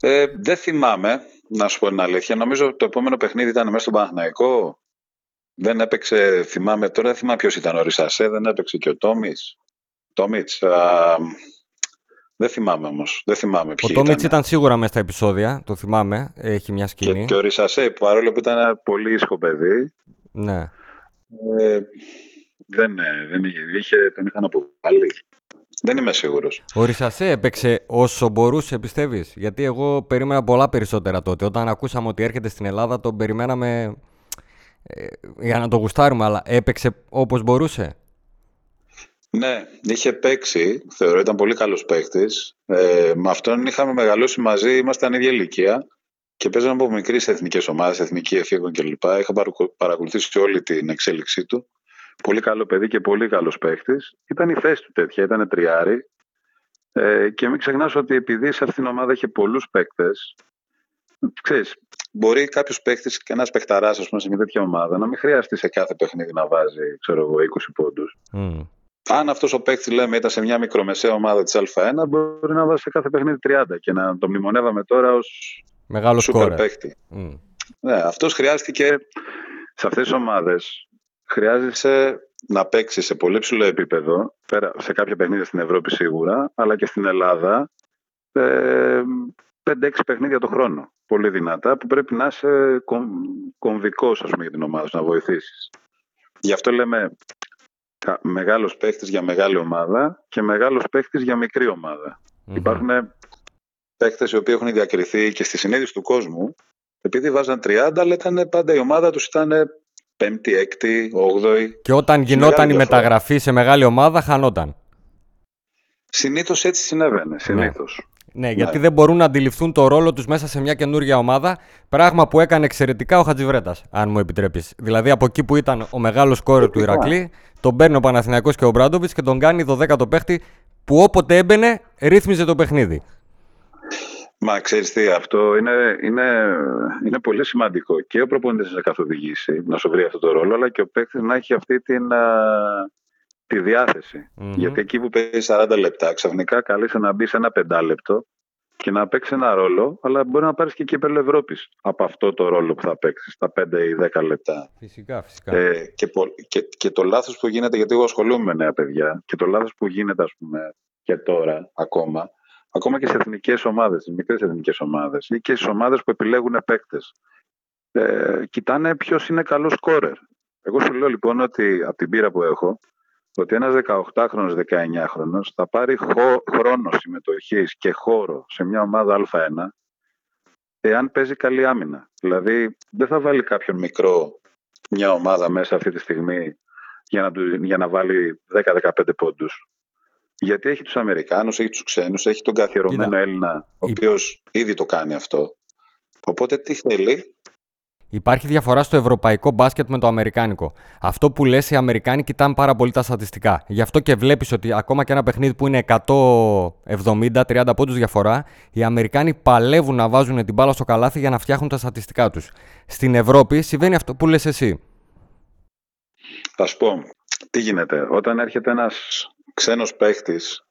Ε, δεν θυμάμαι, να σου πω την αλήθεια. Νομίζω το επόμενο παιχνίδι ήταν μέσα στον Παναθηναϊκό. Δεν έπαιξε, θυμάμαι, τώρα δεν θυμάμαι ποιος ήταν ο Ρισασέ, δεν έπαιξε και ο Τόμι. Τόμιτς, α, δεν θυμάμαι όμως. Δεν θυμάμαι Ο ποιοι Τόμιτς ήταν. ήταν σίγουρα μέσα στα επεισόδια, το θυμάμαι. Έχει μια σκηνή. Και, και ο Ρισασέ, παρόλο που ήταν ένα πολύ ήσυχο παιδί, Ναι. ε, δεν, ε, δεν είχε, είχε, τον είχαν αποβάλει. Δεν είμαι σίγουρος. Ο Ρισασέ έπαιξε όσο μπορούσε, πιστεύεις; Γιατί εγώ περίμενα πολλά περισσότερα τότε. Όταν ακούσαμε ότι έρχεται στην Ελλάδα, τον περιμέναμε ε, για να το γουστάρουμε, αλλά έπαιξε όπως μπορούσε; Ναι, είχε παίξει, θεωρώ ήταν πολύ καλός παίκτης. Ε, με αυτόν είχαμε μεγαλώσει μαζί, ήμασταν ίδια ηλικία και παίζαμε από μικρή σε εθνικές ομάδες, εθνική εφήβων κλπ. Είχα παρακολου- παρακολουθήσει όλη την εξέλιξή του. Πολύ καλό παιδί και πολύ καλός παίκτης. Ήταν η θέση του τέτοια, ήταν τριάρι. Ε, και μην ξεχνάς ότι επειδή σε αυτήν την ομάδα είχε πολλούς παίκτες, ξέρεις, μπορεί κάποιος παίκτη και ένας παιχταράς, ας πούμε, σε μια τέτοια ομάδα να μην χρειαστεί σε κάθε παιχνίδι να βάζει, ξέρω εγώ, 20 πόντους. Μμ. Αν αυτός ο παίκτης, λέμε, ήταν σε μια μικρομεσαία ομάδα της Α1, μπορεί να βάζει σε κάθε παιχνίδι 30 και να το μνημονεύαμε τώρα ως Μεγάλο σούπερ σκόρερ. παίκτη. Μμ. Ναι, αυτός χρειάστηκε σε αυτές τις ομάδες. Χρειάζεσαι να παίξεις σε πολύ ψηλό επίπεδο, σε κάποια παιχνίδια στην Ευρώπη σίγουρα, αλλά και στην Ελλάδα, ε, 5-6 παιχνίδια το χρόνο. Πολύ δυνατά, που πρέπει να είσαι κομβικός για την ομάδα να βοηθήσεις. Γι' αυτό λέμε μεγάλος παίχτης για μεγάλη ομάδα και μεγάλος παίχτης για μικρή Υπάρχουν παίχτες οι οποίοι έχουν διακριθεί και στη συνείδηση του κόσμου επειδή βάζαν 30, αλλά ήταν πάντα η ομάδα τους ήταν πέμπτη, έκτη, όγδοη. Και όταν γινόταν η μεταγραφή σε μεγάλη ομάδα, χανόταν. Συνήθως έτσι συνέβαινε. Συνήθως. Ναι. ναι, γιατί δεν μπορούν να αντιληφθούν το ρόλο τους μέσα σε μια καινούργια ομάδα. Πράγμα που έκανε εξαιρετικά ο Χατζιβρέτα, αν μου επιτρέπεις. Δηλαδή από εκεί που ήταν ο μεγάλος κόρο του Ηρακλή, τον παίρνει ο Παναθηναϊκός και ο Μπράντοβιτς και τον κάνει 12ο παίχτη που όποτε έμπαινε ρύθμιζε το παιχνίδι. Μα ξέρεις τι, αυτό είναι, είναι, είναι πολύ σημαντικό και ο προπονητής να καθοδηγήσει, να σου βρει αυτό το ρόλο, αλλά και ο παίκτης να έχει αυτή την, τη διαθεση Γιατί εκεί που παίζει 40 λεπτά, ξαφνικά καλείσαι να μπεις σε ένα πεντάλεπτο και να παίξει ένα ρόλο, αλλά μπορεί να πάρεις και κύπελο Ευρώπης από αυτό το ρόλο που θα παίξεις, τα 5 ή 10 λεπτά. Φυσικά, φυσικά. Ε, και, και, και το λάθος που γίνεται, γιατί εγώ ασχολούμαι με νέα παιδιά, και το λάθος που γίνεται, ας πούμε, και τώρα ακόμα, ακόμα και σε εθνικές ομάδες, στις μικρές εθνικές ομάδες ή και στις ομάδες που επιλέγουν παίκτες. Ε, κοιτάνε ποιος είναι καλός σκόρερ. Εγώ σου λέω λοιπόν ότι από την πείρα που έχω, ότι ένας 18χρονος, 19χρονος θα πάρει χρόνο συμμετοχής και χώρο σε μια ομάδα Α1 εάν παίζει καλή άμυνα. Δηλαδή δεν θα βάλει κάποιον μικρό μια ομάδα μέσα αυτή τη στιγμή για να, για να βάλει 10-15 πόντους. Γιατί έχει τους Αμερικάνους, έχει τους ξένους, έχει τον καθιερωμένο Έλληνα, ο οποίος ήδη το κάνει αυτό. Οπότε τι θέλει, Υπάρχει διαφορά στο ευρωπαϊκό μπάσκετ με το αμερικάνικο. Αυτό που λες, οι Αμερικάνοι κοιτάνε πάρα πολύ τα στατιστικά. Γι' αυτό και βλέπεις ότι ακόμα και ένα παιχνίδι που είναι 170-30 πόντους διαφορά, οι Αμερικάνοι παλεύουν να βάζουν την μπάλα στο καλάθι για να φτιάχνουν τα στατιστικά τους. Στην Ευρώπη συμβαίνει αυτό που λες εσύ. Θα σου πω, τι γίνεται. Όταν έρχεται ένας ξένος παίχτης,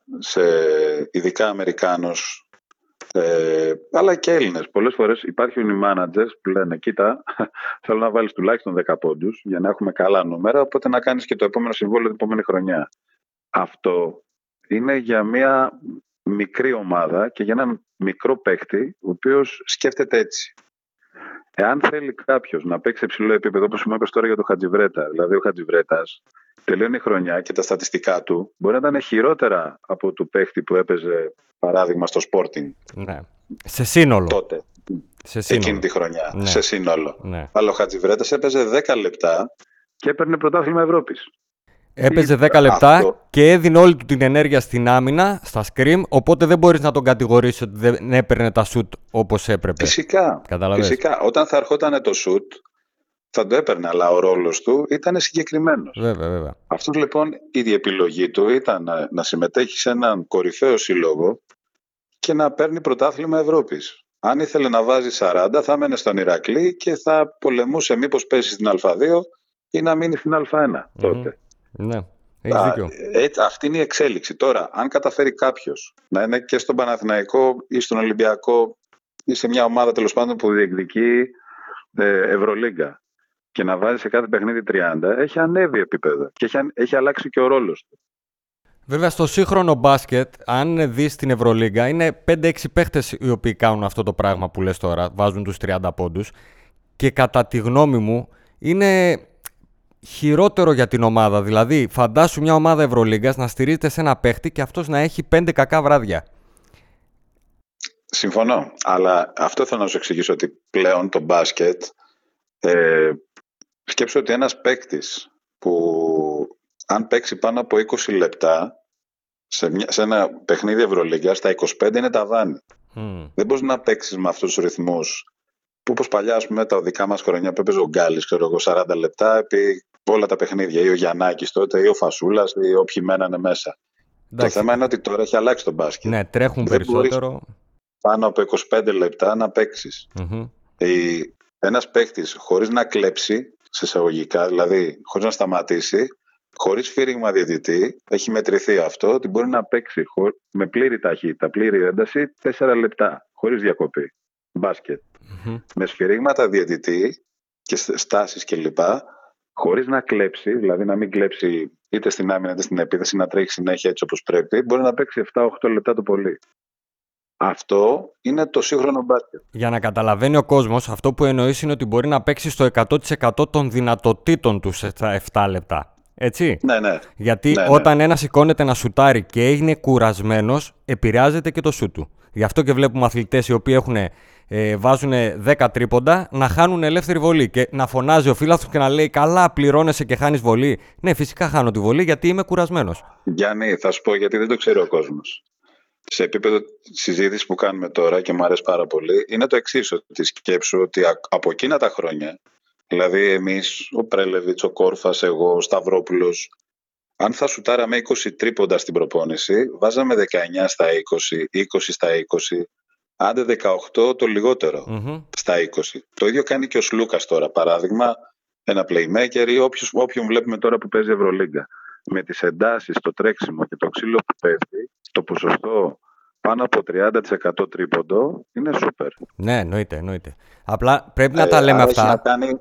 ειδικά Αμερικάνος, ε, αλλά και Έλληνες. Πολλές φορές υπάρχουν οι managers που λένε: Κοίτα, θέλω να βάλεις τουλάχιστον 10 πόντους για να έχουμε καλά νούμερα. Οπότε να κάνεις και το επόμενο συμβόλαιο την επόμενη χρονιά. Αυτό είναι για μια μικρή ομάδα και για έναν μικρό παίκτη, ο οποίος σκέφτεται έτσι. Εάν θέλει κάποιος να παίξει σε ψηλό επίπεδο, όπως μου είπες τώρα για τον Χατζιβρέτα, δηλαδή ο Χατζιβρέτα τελειώνει η χρονιά και τα στατιστικά του μπορεί να ήταν χειρότερα από του παίχτη που έπαιζε παράδειγμα στο Sporting. Ναι. Σε σύνολο. Τότε. Σε σύνολο. Εκείνη τη χρονιά. Ναι. Σε σύνολο. Ναι. Αλλά ο Χατζιβρέτα έπαιζε 10 λεπτά και έπαιρνε πρωτάθλημα Ευρώπης. Έπαιζε 10 λεπτά και έδινε όλη του την ενέργεια στην άμυνα, στα scrim, οπότε δεν μπορείς να τον κατηγορήσεις ότι δεν έπαιρνε τα σουτ όπως έπρεπε. Φυσικά. Φυσικά. Όταν θα ερχόταν το σουτ, θα το έπαιρνε, αλλά ο ρόλος του ήταν συγκεκριμένος. Βέβαια, βέβαια. Αυτός λοιπόν η επιλογή του ήταν να, να συμμετέχει σε έναν κορυφαίο σύλλογο και να παίρνει πρωτάθλημα Ευρώπης. Αν ήθελε να βάζει 40, θα έμενε στον Ηρακλή και θα πολεμούσε μήπως πέσει στην Α2 ή να μείνει στην Α1 τότε. Ναι. Έχεις δίκιο. Έτσι, αυτή είναι η εξέλιξη. Τώρα, αν καταφέρει κάποιος να είναι και στον Παναθηναϊκό ή στον Ολυμπιακό ή σε μια ομάδα τέλος πάντων που διεκδικεί ε, Ευρωλίγκα και να βάζει σε κάθε παιχνίδι 30, έχει ανέβει επίπεδο και έχει, έχει αλλάξει και ο ρόλος του. Βέβαια, στο σύγχρονο μπάσκετ, αν δεις την Ευρωλίγκα, είναι 5-6 παίχτες οι οποίοι κάνουν αυτό το πράγμα που λες τώρα, βάζουν τους 30 πόντους. Και κατά τη γνώμη μου, είναι χειρότερο για την ομάδα. Δηλαδή, φαντάσου μια ομάδα Ευρωλίγκας να στηρίζεται σε ένα παίχτη και αυτός να έχει 5 κακά βράδια. Συμφωνώ. Αλλά αυτό θέλω να σου εξηγήσω ότι πλέον το μπάσκετ ε, Σκέψω ότι ένας παίκτης που αν παίξει πάνω από 20 λεπτά σε, μια, σε ένα παιχνίδι Ευρωλίγκα στα 25 είναι ταβάνι. Mm. Δεν μπορείς να παίξεις με αυτούς τους ρυθμούς που όπως παλιά, ας πούμε, τα δικά μας χρονιά που έπαιζε ο Γκάλης, ξέρω εγώ, 40 λεπτά επί όλα τα παιχνίδια. Ή ο Γιαννάκης τότε, ή ο Φασούλας, ή όποιοι μένανε μέσα. Το θέμα είναι ότι τώρα έχει αλλάξει το μπάσκετ. Ναι, τρέχουν Δεν περισσότερο. Πάνω από 25 λεπτά να παίξεις. Mm-hmm. Ένας παίκτης χωρίς να κλέψει σε εισαγωγικά, δηλαδή χωρίς να σταματήσει, χωρίς φύριγμα διαιτητή, έχει μετρηθεί αυτό ότι μπορεί να παίξει με πλήρη ταχύτητα, πλήρη ένταση, 4 λεπτά, χωρίς διακοπή. Μπάσκετ. Με σφυρίγματα διαιτητή και στάσεις κλπ. χωρίς να κλέψει, δηλαδή να μην κλέψει είτε στην άμυνα είτε στην επίθεση, να τρέχει συνέχεια έτσι όπως πρέπει, μπορεί να παίξει 7-8 λεπτά το πολύ. Αυτό είναι το σύγχρονο μπάσκετ. Για να καταλαβαίνει ο κόσμος, αυτό που εννοείς είναι ότι μπορεί να παίξει στο 100% των δυνατοτήτων τους σε 7 λεπτά. Έτσι; Ναι, ναι. Γιατί ναι, ναι. όταν ένας σηκώνεται να σουτάρει και είναι κουρασμένος, επηρεάζεται και το σουτ του. Γι' αυτό και βλέπουμε αθλητές οι οποίοι έχουν, ε, βάζουν 10 τρίποντα να χάνουν ελεύθερη βολή και να φωνάζει ο φίλαθρο και να λέει Καλά, πληρώνεσαι και χάνεις βολή. Ναι, φυσικά χάνω τη βολή γιατί είμαι κουρασμένος. Γιάννη, θα σου πω γιατί δεν το ξέρει ο κόσμος. Σε επίπεδο συζήτησης που κάνουμε τώρα και μου αρέσει πάρα πολύ, είναι το εξής: Ότι σκέψου ότι από εκείνα τα χρόνια Δηλαδή εμείς, ο Πρέλεβιτς, ο Κόρφας, εγώ, ο Σταυρόπουλος, αν θα σουτάραμε 20 τρίποντα στην προπόνηση, βάζαμε 19 στα 20, 20 στα 20, άντε 18 το λιγοτερο στα 20. Το ίδιο κάνει και ο Σλούκας τώρα, παράδειγμα, ένα playmaker ή όποιος, όποιον βλέπουμε τώρα που παίζει Ευρωλίγκα. Με τις εντάσεις, το τρέξιμο και το ξύλο που πέφτει, το ποσοστό πάνω από 30% τρίποντο είναι σούπερ. Ναι, εννοείται, εννοείται. Απλά πρέπει να ε, τα λέμε αυτά. Έχει να κάνει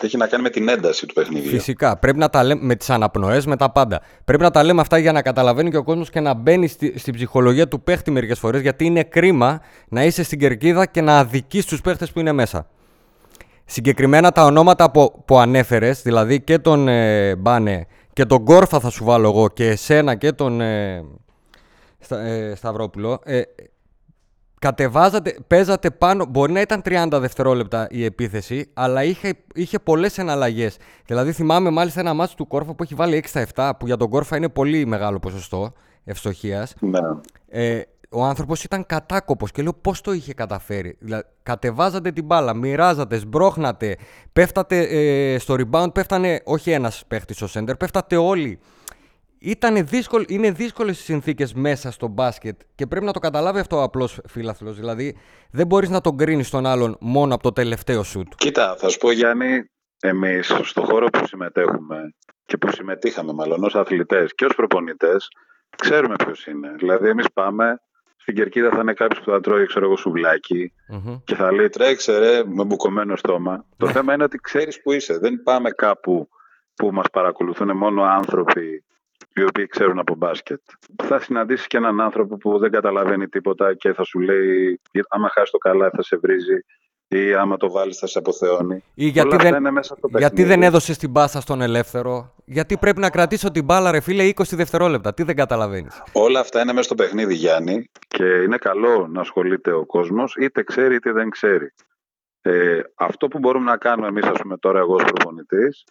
έχει να κάνει με την ένταση του παιχνιδιού. Φυσικά. Πρέπει να τα λέμε με τις αναπνοές, με τα πάντα. Πρέπει να τα λέμε αυτά για να καταλαβαίνει και ο κόσμος και να μπαίνει στη, στην ψυχολογία του παίχτη μερικές φορές. Γιατί είναι κρίμα να είσαι στην κερκίδα και να αδικείς τους παίχτες που είναι μέσα. Συγκεκριμένα τα ονόματα που, που ανέφερες, δηλαδή και τον ε, Μπάνε και τον Κόρφα θα σου βάλω εγώ και εσένα και τον ε, ε Σταυρόπουλο. Ε, κατεβάζατε, παίζατε πάνω. Μπορεί να ήταν 30 δευτερόλεπτα η επίθεση, αλλά είχε, είχε πολλές εναλλαγές. Δηλαδή, θυμάμαι μάλιστα ένα μάτσο του Κόρφα που έχει βάλει 6 στα 7, που για τον Κόρφα είναι πολύ μεγάλο ποσοστό ευστοχίας. Ναι. Ε, ο άνθρωπος ήταν κατάκοπος και λέω πώς το είχε καταφέρει; Δηλαδή, κατεβάζατε την μπάλα, μοιράζατε, σμπρώχνατε, πέφτατε ε, στο rebound, πέφτανε όχι ένας παίχτης στο center, πέφτατε όλοι Ήτανε δύσκολ, είναι δύσκολες οι συνθήκες μέσα στο μπάσκετ και πρέπει να το καταλάβει αυτό ο απλός φίλαθλο. Δηλαδή, δεν μπορείς να τον κρίνεις τον άλλον μόνο από το τελευταίο σουτ. Κοίτα, θα σου πω Γιάννη, εμείς στον χώρο που συμμετέχουμε και που συμμετείχαμε μάλλον ως αθλητές και ως προπονητές, ξέρουμε ποιος είναι. Δηλαδή, εμείς πάμε, στην κερκίδα θα είναι κάποιος που θα τρώει, ξέρω εγώ, σουβλάκι mm-hmm. και θα λέει τρέξε ρε με μπουκωμένο στόμα. το θέμα είναι ότι ξέρεις που είσαι. Δεν πάμε κάπου που μας παρακολουθούν μόνο άνθρωποι οι οποίοι ξέρουν από μπάσκετ. Θα συναντήσεις και έναν άνθρωπο που δεν καταλαβαίνει τίποτα και θα σου λέει άμα χάσει το καλά θα σε βρίζει ή άμα το βάλεις θα σε αποθεώνει. Ή γιατί δεν, είναι μέσα στο γιατί δεν έδωσες την μπάσα στον ελεύθερο; Γιατί πρέπει να κρατήσω την μπάλα, ρε φίλε, 20 δευτερόλεπτα. Τι δεν καταλαβαίνεις. Όλα αυτά είναι μέσα στο παιχνίδι, Γιάννη. Και είναι καλό να ασχολείται ο κόσμος, είτε ξέρει είτε δεν ξέρει. Ε, αυτό που μπορούμε να κάνουμε εμείς, ας πούμε, τώρα, εγώ ως προπονητής,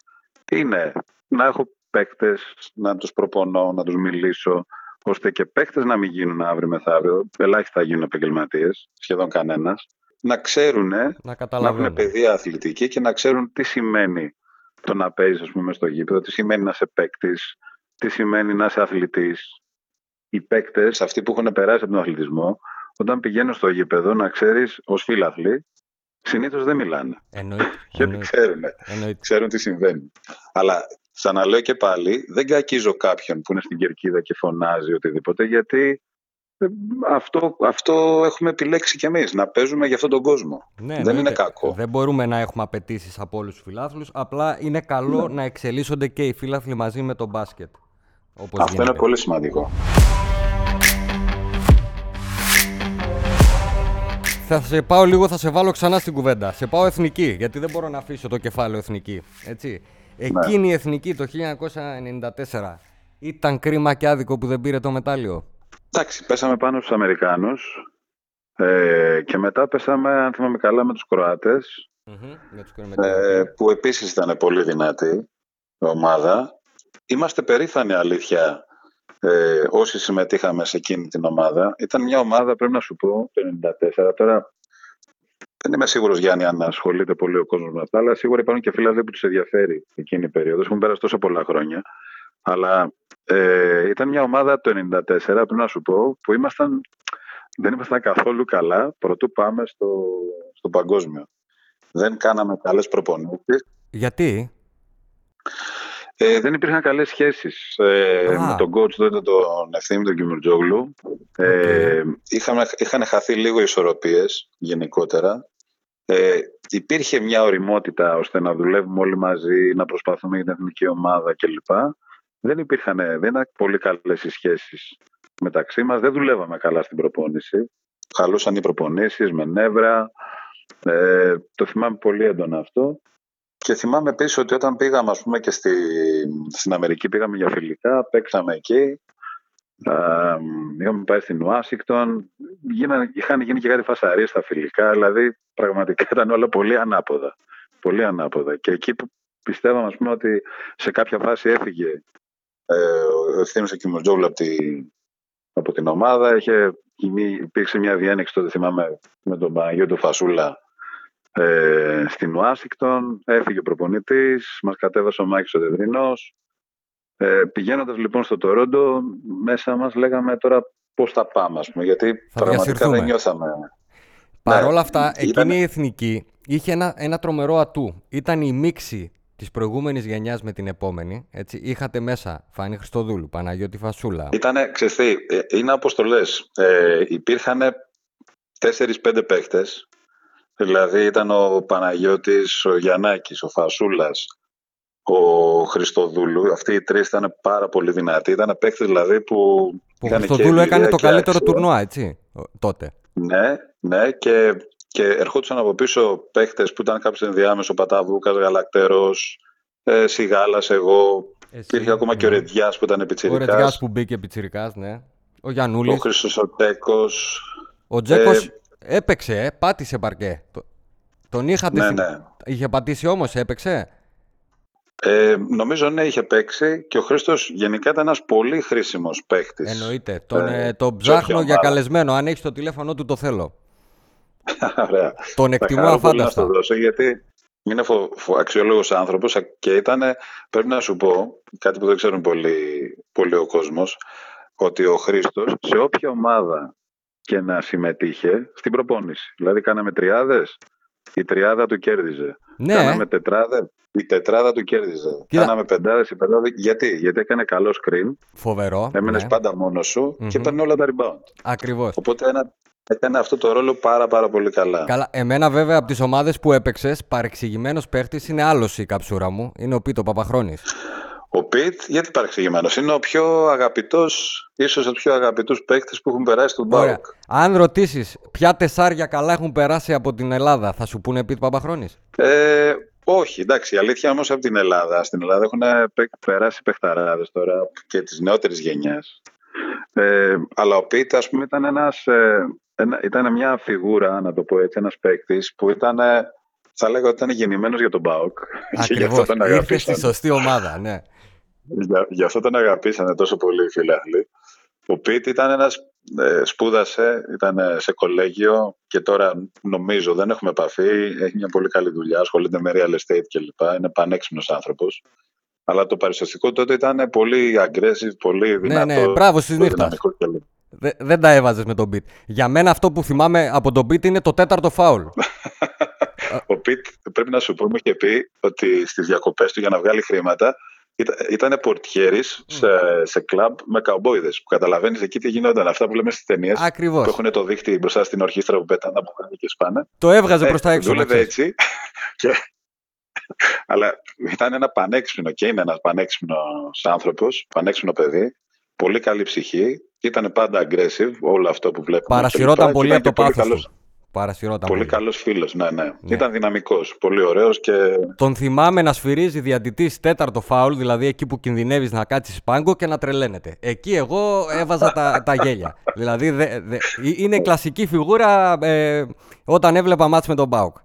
είναι να έχω παίκτες, να τους προπονώ, να τους μιλήσω, ώστε και παίκτες να μην γίνουν αύριο μεθαύριο. Ελάχιστα γίνουν επαγγελματίες, σχεδόν κανένας. Να ξέρουν, να, να έχουν παιδεία αθλητική και να ξέρουν τι σημαίνει το να παίζεις, ας πούμε, στο γήπεδο, τι σημαίνει να είσαι παίκτης, τι σημαίνει να είσαι αθλητής. Οι παίκτες, αυτοί που έχουν περάσει από τον αθλητισμό, όταν πηγαίνουν στο γήπεδο, να ξέρεις ως φίλαθλοι, συνήθως δεν μιλάνε. Εννοείται. Γιατί ξέρουν. Ξέρουν τι συμβαίνει. Αλλά Ξαναλέω και πάλι, δεν κακίζω κάποιον που είναι στην κερκίδα και φωνάζει οτιδήποτε, γιατί ε, αυτό, αυτό έχουμε επιλέξει κι εμείς, να παίζουμε για αυτόν τον κόσμο. Ναι, δεν είναι κακό. Δεν μπορούμε να έχουμε απαιτήσεις από όλους τους φιλάθλους, απλά είναι καλό ναι. να εξελίσσονται και οι φιλάθλοι μαζί με το μπάσκετ. Όπως αυτό είναι πολύ σημαντικό. Θα σε πάω λίγο, θα σε βάλω ξανά στην κουβέντα. Σε πάω εθνική, γιατί δεν μπορώ να αφήσω το κεφάλαιο εθνική. Έτσι. Εκείνη η εθνική το 1994 ήταν κρίμα και άδικο που δεν πήρε το μετάλλιο. Εντάξει, πέσαμε πάνω στους Αμερικάνους ε, και μετά πέσαμε, αν θυμάμαι καλά, με τους κροατες ε, που επίσης ήταν πολύ δυνατή ομάδα. Είμαστε περήφανοι αλήθεια ε, όσοι συμμετείχαμε σε εκείνη την ομάδα. Ήταν μια ομάδα, πρέπει να σου πω, το 1994. Τώρα δεν είμαι σίγουρος, Γιάννη, αν ασχολείται πολύ ο κόσμος με αυτά, αλλά σίγουρα υπάρχουν και φίλοι που τους ενδιαφέρει εκείνη η περίοδος. Έχουν πέρασει τόσο πολλά χρόνια. Αλλά ε, ήταν μια ομάδα το 1994, πρέπει να σου πω, που ήμασταν, δεν ήμασταν καθόλου καλά πρωτού πάμε στο, στο παγκόσμιο. Δεν κάναμε καλές προπονήσεις. Γιατί; Ε, δεν υπήρχαν καλές σχέσεις ε, με τον coach τότε τον Ευθύμη τον Κιμουρτζόγλου. Ε, είχαν, είχαν χαθεί λίγο οι ισορροπίες γενικότερα ε, υπήρχε μια οριμότητα ώστε να δουλεύουμε όλοι μαζί, να προσπαθούμε για την εθνική ομάδα κλπ. Δεν υπήρχαν, δεν ήταν πολύ καλές οι σχέσεις μεταξύ μας, δεν δουλεύαμε καλά στην προπόνηση. Χαλούσαν οι προπονήσεις με νεύρα, ε, το θυμάμαι πολύ έντονα αυτό. Και θυμάμαι επίσης ότι όταν πήγαμε ας πούμε, και στη, στην Αμερική, πήγαμε για φιλικά, παίξαμε εκεί. Uh, είχαμε πάει στην Ουάσιγκτον. Είχαν γίνει και κάτι φασαρίες στα φιλικά. Δηλαδή, πραγματικά ήταν όλα πολύ ανάποδα. Πολύ ανάποδα. Και εκεί που πιστεύαμε ας πούμε, ότι σε κάποια φάση έφυγε ε, ο ευθύνος ο Κιμοντζόγλου από, τη, από την ομάδα. Είχε, υπήρξε μια διένεξη τότε, θυμάμαι, με τον Παναγιώτο Φασούλα ε, στην Ουάσιγκτον. Έφυγε ο προπονητής, μας κατέβασε ο Μάκης ο Δεδρινός. Ε, Πηγαίνοντας λοιπόν στο Τορόντο, μέσα μας λέγαμε τώρα πώς θα πάμε, ας πούμε, γιατί θα πραγματικά δεν νιώθαμε. Παρ' όλα ναι, αυτά, εκείνη η εθνική είχε ένα, ένα τρομερό ατού. Ήταν η μίξη της προηγούμενης γενιάς με την επόμενη. Έτσι. Είχατε μέσα Φάνη Χριστοδούλου, Παναγιώτη Φασούλα. Ήτανε, ξεστή, ε, είναι αποστολέ. Ε, υπήρχαν 4-5 παίχτε Δηλαδή ήταν ο Παναγιώτης, ο Γιαννάκης, ο Φασούλας, ο Χριστοδούλου. Αυτοί οι τρεις ήταν πάρα πολύ δυνατοί. Ήταν παίκτες δηλαδή που... Ο Χριστοδούλου έκανε το καλύτερο τουρνουά, έτσι, τότε. Ναι, ναι και, και ερχόντουσαν από πίσω παίκτες που ήταν κάποιος ενδιάμεσο, ο Παταβούκας, Γαλακτερός, ε, Σιγάλας, εγώ. Εσύ, Υπήρχε ακόμα ναι. και ο Ρεδιάς που ήταν επιτσιρικάς. Ο Ρεδιάς που μπήκε επιτσιρικάς, ναι. Ο Γιαννούλης. Ο Χρυσοσοτέκος. Ο Τζέκος, ε, Έπαιξε, ε, πάτησε παρκέ. Τον είχατε. Ναι, ναι. Είχε πατήσει όμως, έπαιξε; Ε, νομίζω ναι, είχε παίξει και ο Χρήστος γενικά ήταν ένας πολύ χρήσιμος παίκτης. Εννοείται. Τον, ε, τον ψάχνω για καλεσμένο. Αν έχεις το τηλέφωνο του, το θέλω. [laughs] Ωραία. Τον εκτιμώ αφάνταστα. Να το δώσω γιατί είναι φο, φο, αξιόλογος άνθρωπος και ήταν, πρέπει να σου πω, κάτι που δεν ξέρουν πολύ, πολύ ο κόσμος, ότι ο Χρήστος σε όποια ομάδα και να συμμετείχε στην προπόνηση. Δηλαδή κάναμε τριάδες, η τριάδα του κέρδιζε. Ναι. Κάναμε τετράδε, η τετράδα του κέρδιζε. Κοίτα. Κάναμε πεντάδες, η πεντάδε. Γιατί; Γιατί έκανε καλό screen. Φοβερό. Έμενες ναι. πάντα μόνος σου mm-hmm. και παίρνει όλα τα rebound. Ακριβώς. Οπότε ένα, έκανε αυτό το ρόλο πάρα πάρα πολύ καλά. Καλά. Εμένα βέβαια από τις ομάδες που έπαιξες, παρεξηγημένος παίχτης είναι άλλος η καψούρα μου. Είναι ο Πίτο Παπαχρόνης. Ο Πιτ, γιατί παρεξηγημένο, είναι ο πιο αγαπητός, ίσως ο πιο αγαπητού παίκτης που έχουν περάσει στον Μπάουκ. Αν ρωτήσεις ποια τεσσάρια καλά έχουν περάσει από την Ελλάδα, θα σου πούνε Πιτ Παπαχρόνης; Ε, όχι, εντάξει, η αλήθεια όμως από την Ελλάδα. Στην Ελλάδα έχουν περάσει παιχταράδες τώρα και της νεότερης γενιάς. Ε, αλλά ο Πιτ, ας πούμε, ήταν, ένας, ε, ένα, ήταν μια φιγούρα, να το πω έτσι, ένας παίκτης που ήταν. Θα λέγω ότι ήταν γεννημένος για τον Μπάουκ. [laughs] Ακριβώς. Ήρθε στη σωστή ομάδα, ναι. Γι' αυτό τον αγαπήσανε τόσο πολύ οι φίλοι. Ο Πίτ ήταν ένας, ε, σπούδασε, ήταν σε κολέγιο και τώρα νομίζω δεν έχουμε επαφή. Έχει μια πολύ καλή δουλειά, ασχολείται με real estate κλπ. Είναι πανέξυπνος άνθρωπος. Αλλά το παρουσιαστικό τότε ήταν πολύ aggressive, πολύ δυνατό. Ναι, ναι, μπράβο στη νύχτα. Δεν τα έβαζες με τον Beat. Για μένα αυτό που θυμάμαι από τον Beat είναι το τέταρτο φάουλ. [laughs] Ο Πιτ πρέπει να σου πω, μου είχε πει ότι στις διακοπές του για να βγάλει χρήματα ήταν πορτιέρης σε, σε κλαμπ με καουμπόιδες. Που καταλαβαίνεις εκεί τι γινόταν. Αυτά που λέμε στις ταινίες. Ακριβώς. Που έχουν το δίχτυ μπροστά στην ορχήστρα που πετάνε από πάνω και σπάνε. Το έβγαζε ε, προς τα έξω. Δούλευε έτσι. [laughs] Και... Αλλά ήταν ένα πανέξυπνο και είναι ένας πανέξυπνος άνθρωπος, πανέξυπνο παιδί. Πολύ καλή ψυχή. Ήταν πάντα aggressive όλο αυτό που βλέπουμε. Παρασυρώταν πολύ από το πάθος Παρασυρώταν πολύ. Πολύ καλός φίλος, ναι, ναι, ναι. Ήταν δυναμικός. Πολύ ωραίος και. Τον θυμάμαι να σφυρίζει διατητή τέταρτο φάουλ, δηλαδή εκεί που κινδυνεύεις να κάτσεις πάγκο και να τρελαίνεται. Εκεί εγώ έβαζα τα, τα γέλια. δηλαδή δε, δε, είναι κλασική φιγούρα ε, όταν έβλεπα μάτς με τον Μπάουκ.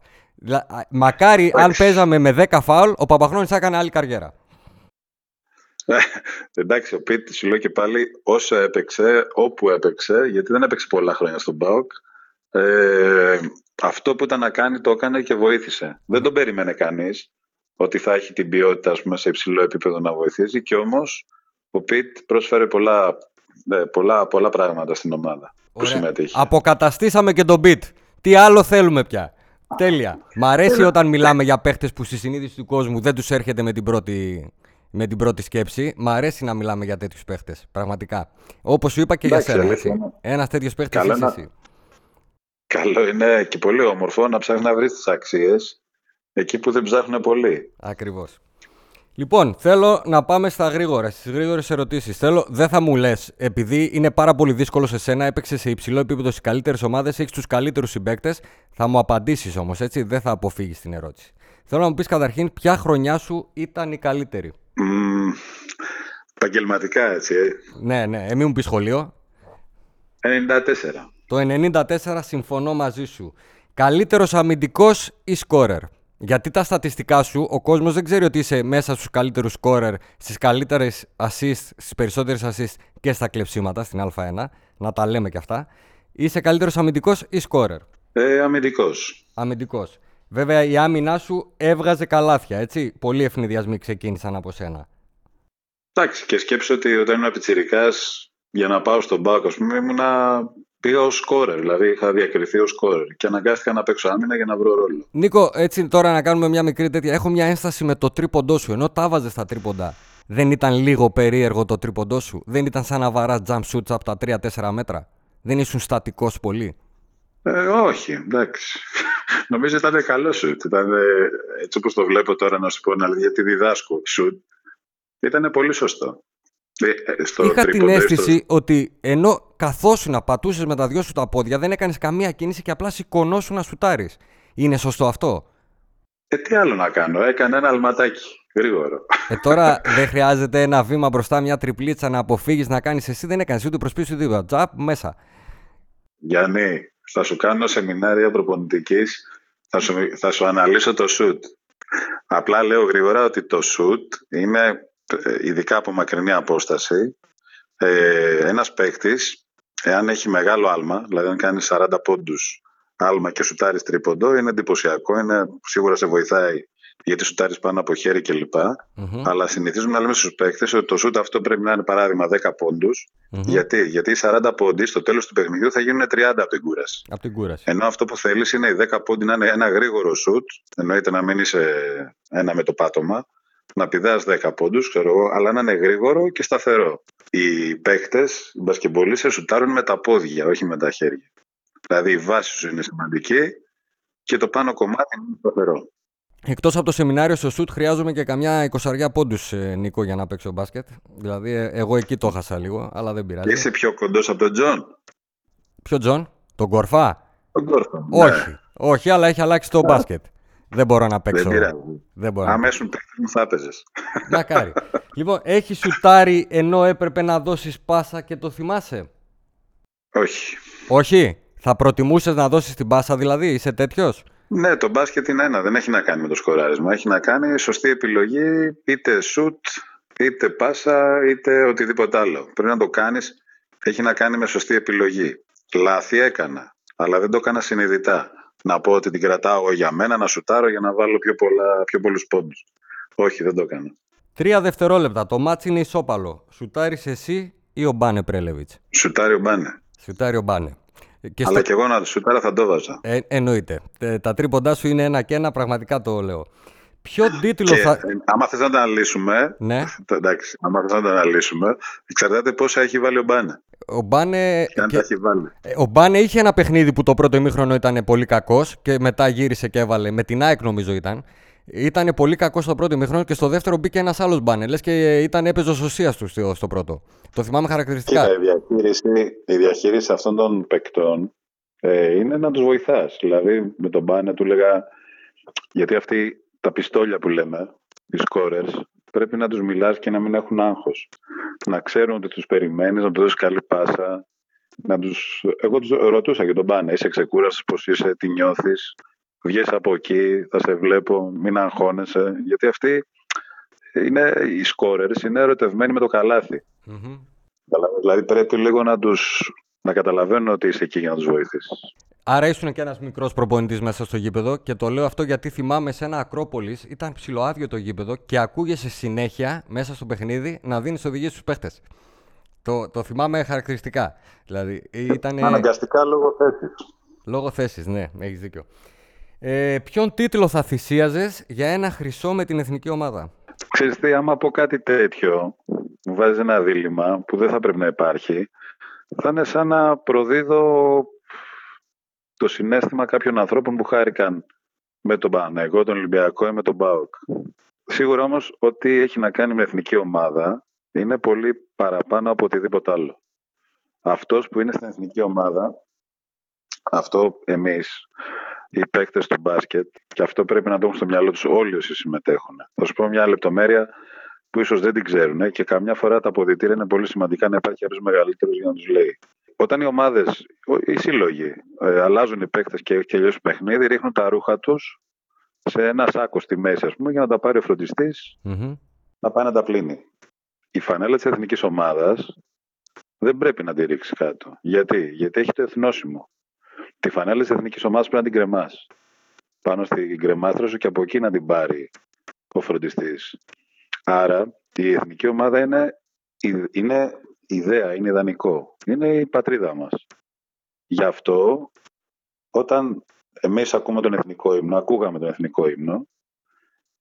Μακάρι αν παίζαμε με 10 φάουλ, ο Παπαχρόνης θα έκανε άλλη καριέρα. Εντάξει, ο Πίτ σου λέω και πάλι όσο έπαιξε, όπου έπαιξε, γιατί δεν έπαιξε πολλά χρόνια στον Μπάουκ, ε, αυτό που ήταν να κάνει το έκανε και βοήθησε. Δεν τον περίμενε κανείς ότι θα έχει την ποιότητα ας πούμε, σε υψηλό επίπεδο να βοηθήσει και όμως ο Πιτ πρόσφερε πολλά, ε, πολλά, πολλά πράγματα στην ομάδα που συμμετείχε. Αποκαταστήσαμε και τον Πιτ. Τι άλλο θέλουμε πια. Τέλεια. Μ' αρέσει όταν μιλάμε για παίχτες που στη συνείδηση του κόσμου δεν τους έρχεται με την πρώτη, με την πρώτη σκέψη. Μ' αρέσει να μιλάμε για τέτοιους παίχτες. Πραγματικά. Όπως σου είπα και για σένα. Ένας τέτοιος παίχτης είσαι εσύ. Καλό είναι και πολύ όμορφο να ψάχνει να βρεις τις αξίες εκεί που δεν ψάχνουν πολύ. Ακριβώς. Λοιπόν, θέλω να πάμε στα γρήγορα, στις γρήγορες ερωτήσεις. Θέλω, δεν θα μου λες, επειδή είναι πάρα πολύ δύσκολο σε σένα, έπαιξε σε υψηλό επίπεδο στις καλύτερες ομάδες, έχεις τους καλύτερους συμπαίκτες. Θα μου απαντήσεις όμως, έτσι, δεν θα αποφύγεις την ερώτηση. Θέλω να μου πεις καταρχήν, ποια χρονιά σου ήταν η καλύτερη; Mm, επαγγελματικά, έτσι. Ε. Ναι, ναι, ε, μην μου πεις σχολείο. 94. Το 94 συμφωνώ μαζί σου. Καλύτερος αμυντικός ή σκόρερ; Γιατί τα στατιστικά σου, ο κόσμος δεν ξέρει ότι είσαι μέσα στους καλύτερους σκόρερ, στις καλύτερες assist, στις περισσότερες assist και στα κλεψίματα στην Α1. Να τα λέμε και αυτά. Είσαι καλύτερος αμυντικός ή σκόρερ; Ε, αμυντικός. Αμυντικός. Βέβαια η άμυνά σου έβγαζε καλάθια, έτσι. Πολλοί ευνηδιασμοί ξεκίνησαν από σένα. Εντάξει, και σκέψω ότι όταν ήμουν πιτσιρικάς για να πάω στον πάκο, ας πούμε, ήμουνα πήγα ως σκόρερ, δηλαδή είχα διακριθεί ως σκόρερ και αναγκάστηκα να παίξω άμυνα για να βρω ρόλο. Νίκο, έτσι τώρα να κάνουμε μια μικρή τέτοια. Έχω μια ένσταση με το τρίποντό σου, ενώ τα βάζες στα τρίποντα. Δεν ήταν λίγο περίεργο το τρίποντό σου, δεν ήταν σαν να βαράς jump shoots από τα 3-4 μέτρα; Δεν ήσουν στατικός πολύ; Ε, όχι, εντάξει. [laughs] Νομίζω ήταν καλό σουτ. Ήταν έτσι όπως το βλέπω τώρα να σου πω, γιατί διδάσκω σουτ. Ήταν πολύ σωστό. Ε, στο Είχα την αίσθηση ότι ενώ καθόσου να πατούσες με τα δυο σου τα πόδια, δεν έκανες καμία κίνηση και απλά σηκωνόσου να σουτάρεις. Είναι σωστό αυτό; Ε, τι άλλο να κάνω, έκανα ένα αλματάκι. Γρήγορο. Ε, τώρα [laughs] δεν χρειάζεται ένα βήμα μπροστά, μια τριπλίτσα να αποφύγεις να κάνεις εσύ. Δεν έκανες ούτε προ πίσω τίποτα. Τζαπ μέσα. Γιάννη, θα σου κάνω σεμινάρια προπονητικής, θα σου, θα σου αναλύσω το σουτ. Απλά λέω γρήγορα ότι το σουτ είναι ε, ειδικά από μακρινή απόσταση, ε, ένας παίκτης, εάν έχει μεγάλο άλμα, δηλαδή αν κάνει 40 πόντους άλμα και σουτάρεις τρίποντο, είναι εντυπωσιακό, είναι, σίγουρα σε βοηθάει γιατί σουτάρεις πάνω από χέρι κλπ. Mm-hmm. Αλλά συνηθίζουμε να λέμε στους παίκτες ότι το σουτ αυτό πρέπει να είναι παράδειγμα 10 πόντους. Mm-hmm. Γιατί; Γιατί οι 40 πόντοι στο τέλος του παιχνιδιού θα γίνουν 30 από την κούραση. Από την κούραση. Ενώ αυτό που θέλεις είναι οι 10 πόντοι να είναι ένα γρήγορο σουτ, εννοείται να μην είσαι ένα με το πάτωμα, να πηδάς 10 πόντους, ξέρω εγώ, αλλά να είναι γρήγορο και σταθερό. Οι παίκτες, οι μπασκεμπολίστες σουτάρουν με τα πόδια, όχι με τα χέρια. Δηλαδή η βάση σου είναι σημαντική και το πάνω κομμάτι είναι σταθερό. Εκτός από το σεμινάριο στο σουτ χρειάζομαι και καμιά εικοσαριά πόντους, ε, Νίκο, για να παίξω μπάσκετ. Δηλαδή ε, εγώ εκεί το έχασα λίγο, αλλά δεν πειράζει. Είσαι πιο κοντός από τον Τζον; Ποιο Τζον, τον Κορφά; Τον Κορφά. Ναι. Όχι, όχι, αλλά έχει αλλάξει το μπάσκετ. Δεν μπορώ να παίξω. Δεν πειράζει. Δεν μπορώ Αμέσως μου θα έπαιζες. Μακάρι. [laughs] λοιπόν, έχει σουτάρει ενώ έπρεπε να δώσεις πάσα και το θυμάσαι; Όχι. Όχι. Θα προτιμούσες να δώσεις την πάσα δηλαδή, είσαι τέτοιος; Ναι, το μπάσκετ είναι ένα. Δεν έχει να κάνει με το σκοράρισμα. Έχει να κάνει σωστή επιλογή, είτε σουτ, είτε πάσα, είτε οτιδήποτε άλλο. Πρέπει να το κάνεις. Έχει να κάνει με σωστή επιλογή. Λάθη έκανα, αλλά δεν το έκανα συνειδητά να πω ότι την κρατάω για μένα, να σουτάρω για να βάλω πιο, πολλά, πιο πολλούς πόντους. Όχι, δεν το έκανα. Τρία δευτερόλεπτα. Το μάτσι είναι ισόπαλο. Σουτάρεις εσύ ή ο Μπάνε Πρέλεβιτς; Σουτάρει ο Μπάνε. Σουτάρει ο Μπάνε. Και Αλλά και εγώ να το σουτάρω θα το βάζα. Ε, εννοείται. Ε, τα τρίποντά σου είναι ένα και ένα, πραγματικά το λέω. Ποιο τίτλο και, θα. Ε, άμα θες να τα αναλύσουμε. Ναι. Εντάξει, άμα θες να τα αναλύσουμε, εξαρτάται πόσα έχει βάλει ο Μπάνε. Ο Μπάνε, και αν και... έχει βάλει. Ε, ο Μπάνε είχε ένα παιχνίδι που το πρώτο ημίχρονο ήταν πολύ κακός και μετά γύρισε και έβαλε. Με την ΑΕΚ νομίζω ήταν. Ήταν πολύ κακός στο πρώτο ημίχρονο και στο δεύτερο μπήκε ένας άλλος Μπάνε. Λες και ήταν έπαιζο ουσία τους στο πρώτο. Το θυμάμαι χαρακτηριστικά. Κοίτα, η, διαχείριση, η διαχείριση αυτών των παικτών ε, είναι να τους βοηθάς. Δηλαδή με τον Μπάνε του έλεγα. Γιατί αυτοί τα πιστόλια που λέμε, οι scorers, πρέπει να τους μιλάς και να μην έχουν άγχος. Να ξέρουν ότι τους περιμένεις, να τους δώσεις καλή πάσα. Να τους... Εγώ τους ρωτούσα και τον πάνε, είσαι ξεκούραστος, πώς είσαι, τι νιώθεις. Βγες από εκεί, θα σε βλέπω, μην αγχώνεσαι. Γιατί αυτοί είναι, οι scorers είναι ερωτευμένοι με το καλαθι Δηλαδή πρέπει λίγο να τους να καταλαβαίνουν ότι είσαι εκεί για να τους βοηθήσεις. Άρα ήσουν και ένας μικρός προπονητής μέσα στο γήπεδο και το λέω αυτό γιατί θυμάμαι σε ένα Ακρόπολης ήταν ψηλοάδιο το γήπεδο και ακούγεσαι συνέχεια μέσα στο παιχνίδι να δίνεις οδηγίες στους παίχτες. Το, το θυμάμαι χαρακτηριστικά. Δηλαδή, ήταν... Αναγκαστικά λόγω θέσης. Λόγω θέσης, ναι, έχεις δίκιο. Ε, ποιον τίτλο θα θυσίαζες για ένα χρυσό με την εθνική ομάδα; Ξέρεις τι, άμα πω κάτι τέτοιο, μου βάζει ένα δίλημα που δεν θα πρέπει να υπάρχει. Θα είναι σαν να προδίδω το συνέστημα κάποιων ανθρώπων που χάρηκαν με τον Παναγό, τον Ολυμπιακό ή με τον ΠΑΟΚ. Σίγουρα όμως ότι έχει να κάνει με εθνική ομάδα είναι πολύ παραπάνω από οτιδήποτε άλλο. Αυτός που είναι στην εθνική ομάδα, αυτό εμείς, οι παίκτες του μπάσκετ, και αυτό πρέπει να το έχουν στο μυαλό τους όλοι όσοι συμμετέχουν. Θα σου πω μια λεπτομέρεια που ίσως δεν την ξέρουν και καμιά φορά τα αποδητήρια είναι πολύ σημαντικά να υπάρχει κάποιος μεγαλύτερος για να τους λέει. Όταν οι ομάδες, οι σύλλογοι, ε, αλλάζουν οι παίκτες και τελειώσει παιχνίδι, ρίχνουν τα ρούχα τους σε ένα σάκο στη μέση, ας πούμε, για να τα πάρει ο φροντιστη να πάει να τα πλύνει. Η φανέλα της εθνικής ομάδας δεν πρέπει να τη ρίξει κάτω. Γιατί, Γιατί έχει το εθνόσημο. Τη φανέλα της εθνικής ομάδας πρέπει να την κρεμάς. Πάνω στην κρεμάστρα σου και από εκεί να την πάρει ο φροντιστής. Άρα η εθνική ομάδα είναι, είναι ιδέα, είναι ιδανικό. Είναι η πατρίδα μας. Γι' αυτό όταν εμείς ακούμε τον εθνικό ύμνο, ακούγαμε τον εθνικό ύμνο,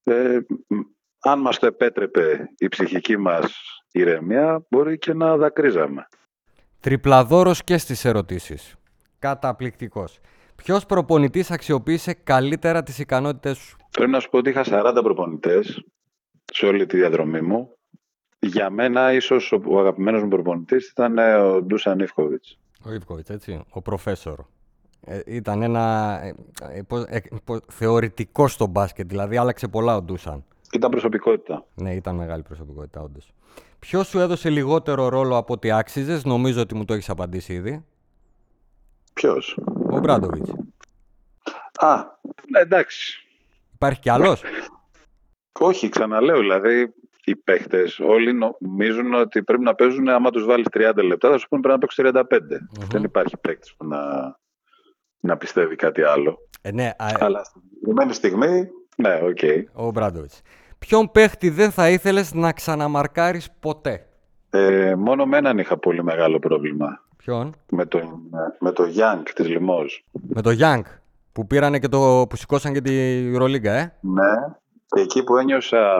ε, αν μας το επέτρεπε η ψυχική μας ηρεμία, μπορεί και να δακρύζαμε. Τριπλαδόρος και στις ερωτήσεις. Καταπληκτικός. Ποιος προπονητής αξιοποίησε καλύτερα τις ικανότητες σου; Πρέπει να σου πω ότι είχα 40 προπονητές σε όλη τη διαδρομή μου. Για μένα, ίσως ο αγαπημένος μου προπονητής ήταν ε, ο Ντούσαν Ιφκοβιτς. Ο Ιφκοβιτς, έτσι, ο προφέσορ. Ε, ήταν ένα ε, ε, θεωρητικό στο μπάσκετ, δηλαδή άλλαξε πολλά ο Ντούσαν. Ήταν προσωπικότητα. Ναι, ήταν μεγάλη προσωπικότητα, όντως. Ποιος σου έδωσε λιγότερο ρόλο από ό,τι άξιζες, νομίζω ότι μου το έχεις απαντήσει ήδη. Ποιος; Ο Μπράντοβιτς. Α, ναι, εντάξει. Υπάρχει κι άλλος; Όχι, ξαναλέω, δηλαδή οι παίχτες όλοι νομίζουν ότι πρέπει να παίζουν, άμα τους βάλεις 30 λεπτά, θα σου πούνε πρέπει να παίξει 35. Δεν υπάρχει παίκτης που να, να πιστεύει κάτι άλλο. Ε, ναι, α... Αλλά στην συγκεκριμένη στιγμή, ναι, οκ. Okay. Ο Μπράντοβιτς. Ποιον παίχτη δεν θα ήθελες να ξαναμαρκάρεις ποτέ; Ε, μόνο με έναν είχα πολύ μεγάλο πρόβλημα. Ποιον; Με το, με το Young της Λιμός. Με το Young που πήρανε και το, που σηκώσαν και τη Ρολίγκα, ε; Ναι, και εκεί που ένιωσα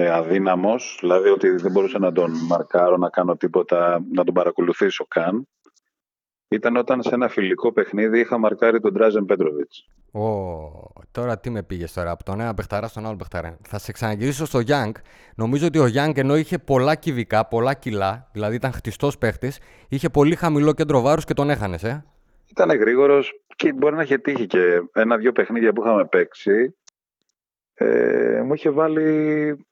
ε, αδύναμος, δηλαδή ότι δεν μπορούσα να τον μαρκάρω, να κάνω τίποτα, να τον παρακολουθήσω καν, ήταν όταν σε ένα φιλικό παιχνίδι είχα μαρκάρει τον Τράζεν Πέτροβιτς. Ω, τώρα τι με πήγες τώρα, από τον ένα παιχταρά στον άλλο παιχταρά. Θα σε ξαναγυρίσω στο Γιάνγκ. Νομίζω ότι ο Γιάνγκ ενώ είχε πολλά κυβικά, πολλά κιλά, δηλαδή ήταν χτιστός παίχτης, είχε πολύ χαμηλό κέντρο βάρους και τον έχανες, ε. Ήταν γρήγορος και μπορεί να είχε τύχει και ένα-δύο παιχνίδια που είχαμε παίξει ε, μου είχε βάλει,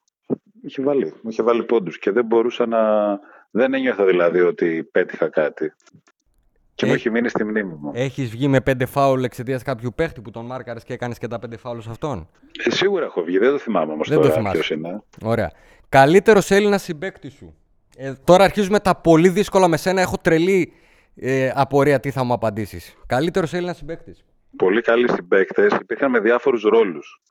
είχε βάλει, μου είχε βάλει πόντους και δεν μπορούσα να... Δεν ένιωθα δηλαδή ότι πέτυχα κάτι. Και μου έχει μείνει στη μνήμη μου. Έχεις βγει με πέντε φάουλ εξαιτίας κάποιου παίχτη που τον μάρκαρες και έκανες και τα πέντε φάουλ σε αυτόν; Ε, σίγουρα έχω βγει, δεν το θυμάμαι όμως τώρα ποιος είναι. Ωραία. Καλύτερος Έλληνας συμπέκτη σου. Ε, τώρα αρχίζουμε τα πολύ δύσκολα με σένα. Έχω τρελή ε, απορία τι θα μου απαντήσεις. Καλύτερος Έλληνας συμπέκτη. Πολύ καλοί συμπαίκτες υπήρχαν με διάφορους ρόλους.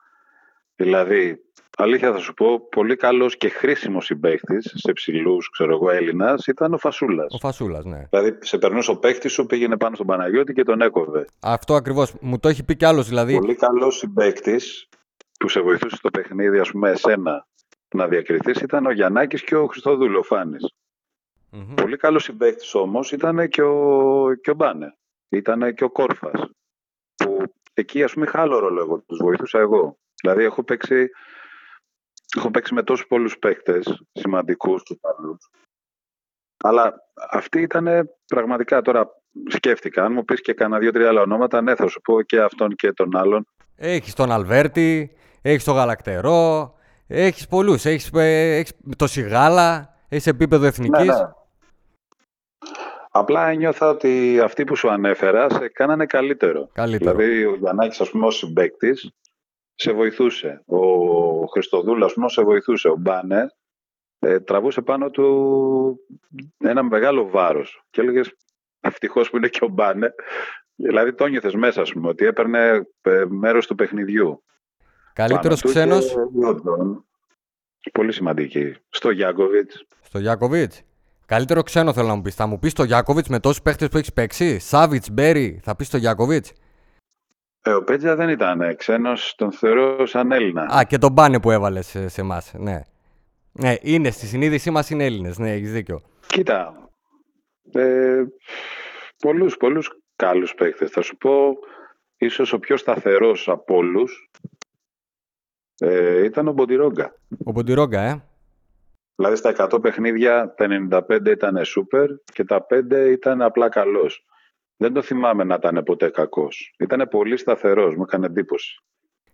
Δηλαδή, αλήθεια θα σου πω, πολύ καλός και χρήσιμος συμπαίκτης σε ψηλούς, ξέρω εγώ, Έλληνας ήταν ο Φασούλας. Ο Φασούλας, ναι. Δηλαδή, σε περνούσε ο παίκτης σου, πήγαινε πάνω στον Παναγιώτη και τον έκοβε. Αυτό ακριβώς. Μου το έχει πει κι άλλος δηλαδή. Πολύ καλός συμπαίκτης που σε βοηθούσε στο παιχνίδι, ας πούμε, εσένα να διακριθείς ήταν ο Γιαννάκης και ο Χριστοδούλο Φάνης. Mm-hmm. Πολύ καλός συμπαίκτης όμως ήταν και ο, και ο Μπάνε. Ήταν και ο Κόρφας. Που εκεί, ας πούμε, είχα άλλο ρόλο εγώ. Τους βοηθούσα εγώ. Δηλαδή έχω παίξει, έχω παίξει με τόσους πολλούς παίκτες, σημαντικούς και καλούς. Αλλά αυτή ήταν πραγματικά τώρα σκέφτηκα. Αν μου πεις και κανένα δύο-τρία άλλα ονόματα, ναι, θα σου πω και αυτόν και τον άλλον. Έχεις τον Αλβέρτη, έχεις τον Γαλακτερό, έχεις πολλούς. Έχεις, ε, έχεις το Σιγάλα, έχεις επίπεδο εθνικής. Ναι, ναι. Απλά ένιωθα ότι αυτοί που σου ανέφερα σε κάνανε καλύτερο. καλύτερο. Δηλαδή ο Γιαννάκης ας πούμε ως συμπαίκτης σε βοηθούσε. Ο Χριστοδούλας μου σε βοηθούσε. Ο Μπάνε ε, τραβούσε πάνω του ένα μεγάλο βάρος. Και έλεγες ευτυχώς που είναι και ο Μπάνε. Δηλαδή το νιώθες μέσα, σου ότι έπαιρνε ε, μέρος του παιχνιδιού. Καλύτερος ξένος; Πολύ σημαντική. Στο Γιάκοβιτς. Στο Γιάκοβιτς. Καλύτερο ξένο θέλω να μου πεις. Θα μου πεις το Γιάκοβιτ με τόσους παίχτες που έχεις παίξει; Σάβιτς, Μπέρι, θα πεις το Γιάκοβιτ. Ε, ο Πέτζα δεν ήταν ξένος, τον θεωρώ σαν Έλληνα. Α, και τον πάνε που έβαλες σε, σε εμάς. Ναι. ναι, είναι στη συνείδησή μας είναι Έλληνες. Ναι, έχεις δίκιο. Κοίτα. Ε, πολλούς, πολλούς καλούς παίκτες. Θα σου πω, ίσως ο πιο σταθερός από όλους ε, ήταν ο Μποντιρόγκα. Ο Μποντιρόγκα, ε. Δηλαδή στα 100 παιχνίδια τα 95 ήταν σούπερ και τα 5 ήταν απλά καλός. Δεν το θυμάμαι να ήταν ποτέ κακός. Ήταν πολύ σταθερός, μου έκανε εντύπωση.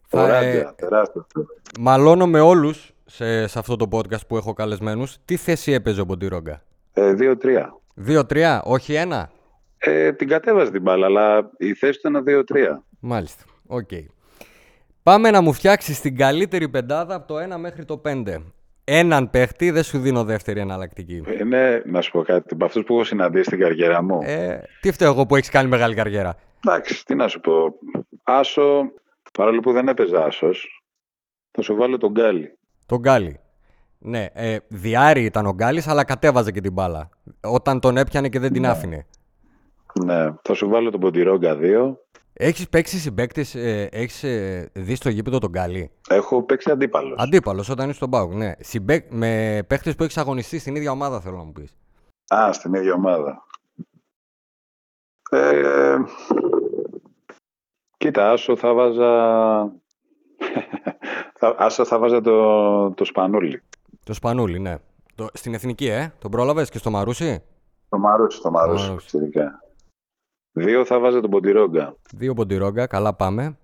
Θα, Ο ε, Ράντια, τεράστιο. Μαλώνω με όλους σε, σε αυτό το podcast που έχω καλεσμένους. Τι θέση έπαιζε ο Μποντιρόγκα; Ε, 2-3. 2-3, όχι ένα; Ε, την κατέβαζε την μπάλα, αλλά η θέση του ήταν 2-3. Μάλιστα. Οκ. Πάμε να μου φτιάξεις την καλύτερη πεντάδα από το 1 μέχρι το 5. Έναν παίχτη, δεν σου δίνω δεύτερη εναλλακτική. Είναι, να σου πω κάτι, από αυτούς που έχω συναντήσει στην καριέρα μου. Ε, τι φταίω εγώ που έχεις κάνει μεγάλη καριέρα; Εντάξει, τι να σου πω. Άσο, παρόλο που δεν έπαιζε άσος, θα σου βάλω τον Γκάλι. Τον Γκάλι. Ναι, ε, διάρρη ήταν ο Γκάλης, αλλά κατέβαζε και την μπάλα. Όταν τον έπιανε και δεν την άφηνε. Ναι, θα σου βάλω τον Ποντιρόγκα 2. Έχεις παίξει συμπαίκτης, ε, έχεις ε, δει στο γήπεδο τον Γκάλι; Έχω παίξει αντίπαλος. Αντίπαλος όταν είσαι στον Πάουκ, ναι. Συμπαίκ, με παίχτες που έχεις αγωνιστεί στην ίδια ομάδα θέλω να μου πεις. Α, στην ίδια ομάδα. Ε, κοίτα, άσο θα βάζα... [laughs] θα, άσο θα βάζα το, το Σπανούλη. Το Σπανούλη, ναι. Το, στην Εθνική, ε. Τον πρόλαβες και στο Μαρούσι; Το Μαρούσι, το Μαρούσι, Μαρούσι. φυσικά. Δύο θα βάζα τον Μποντιρόγκα. Δύο Μποντιρόγκα, καλά πάμε.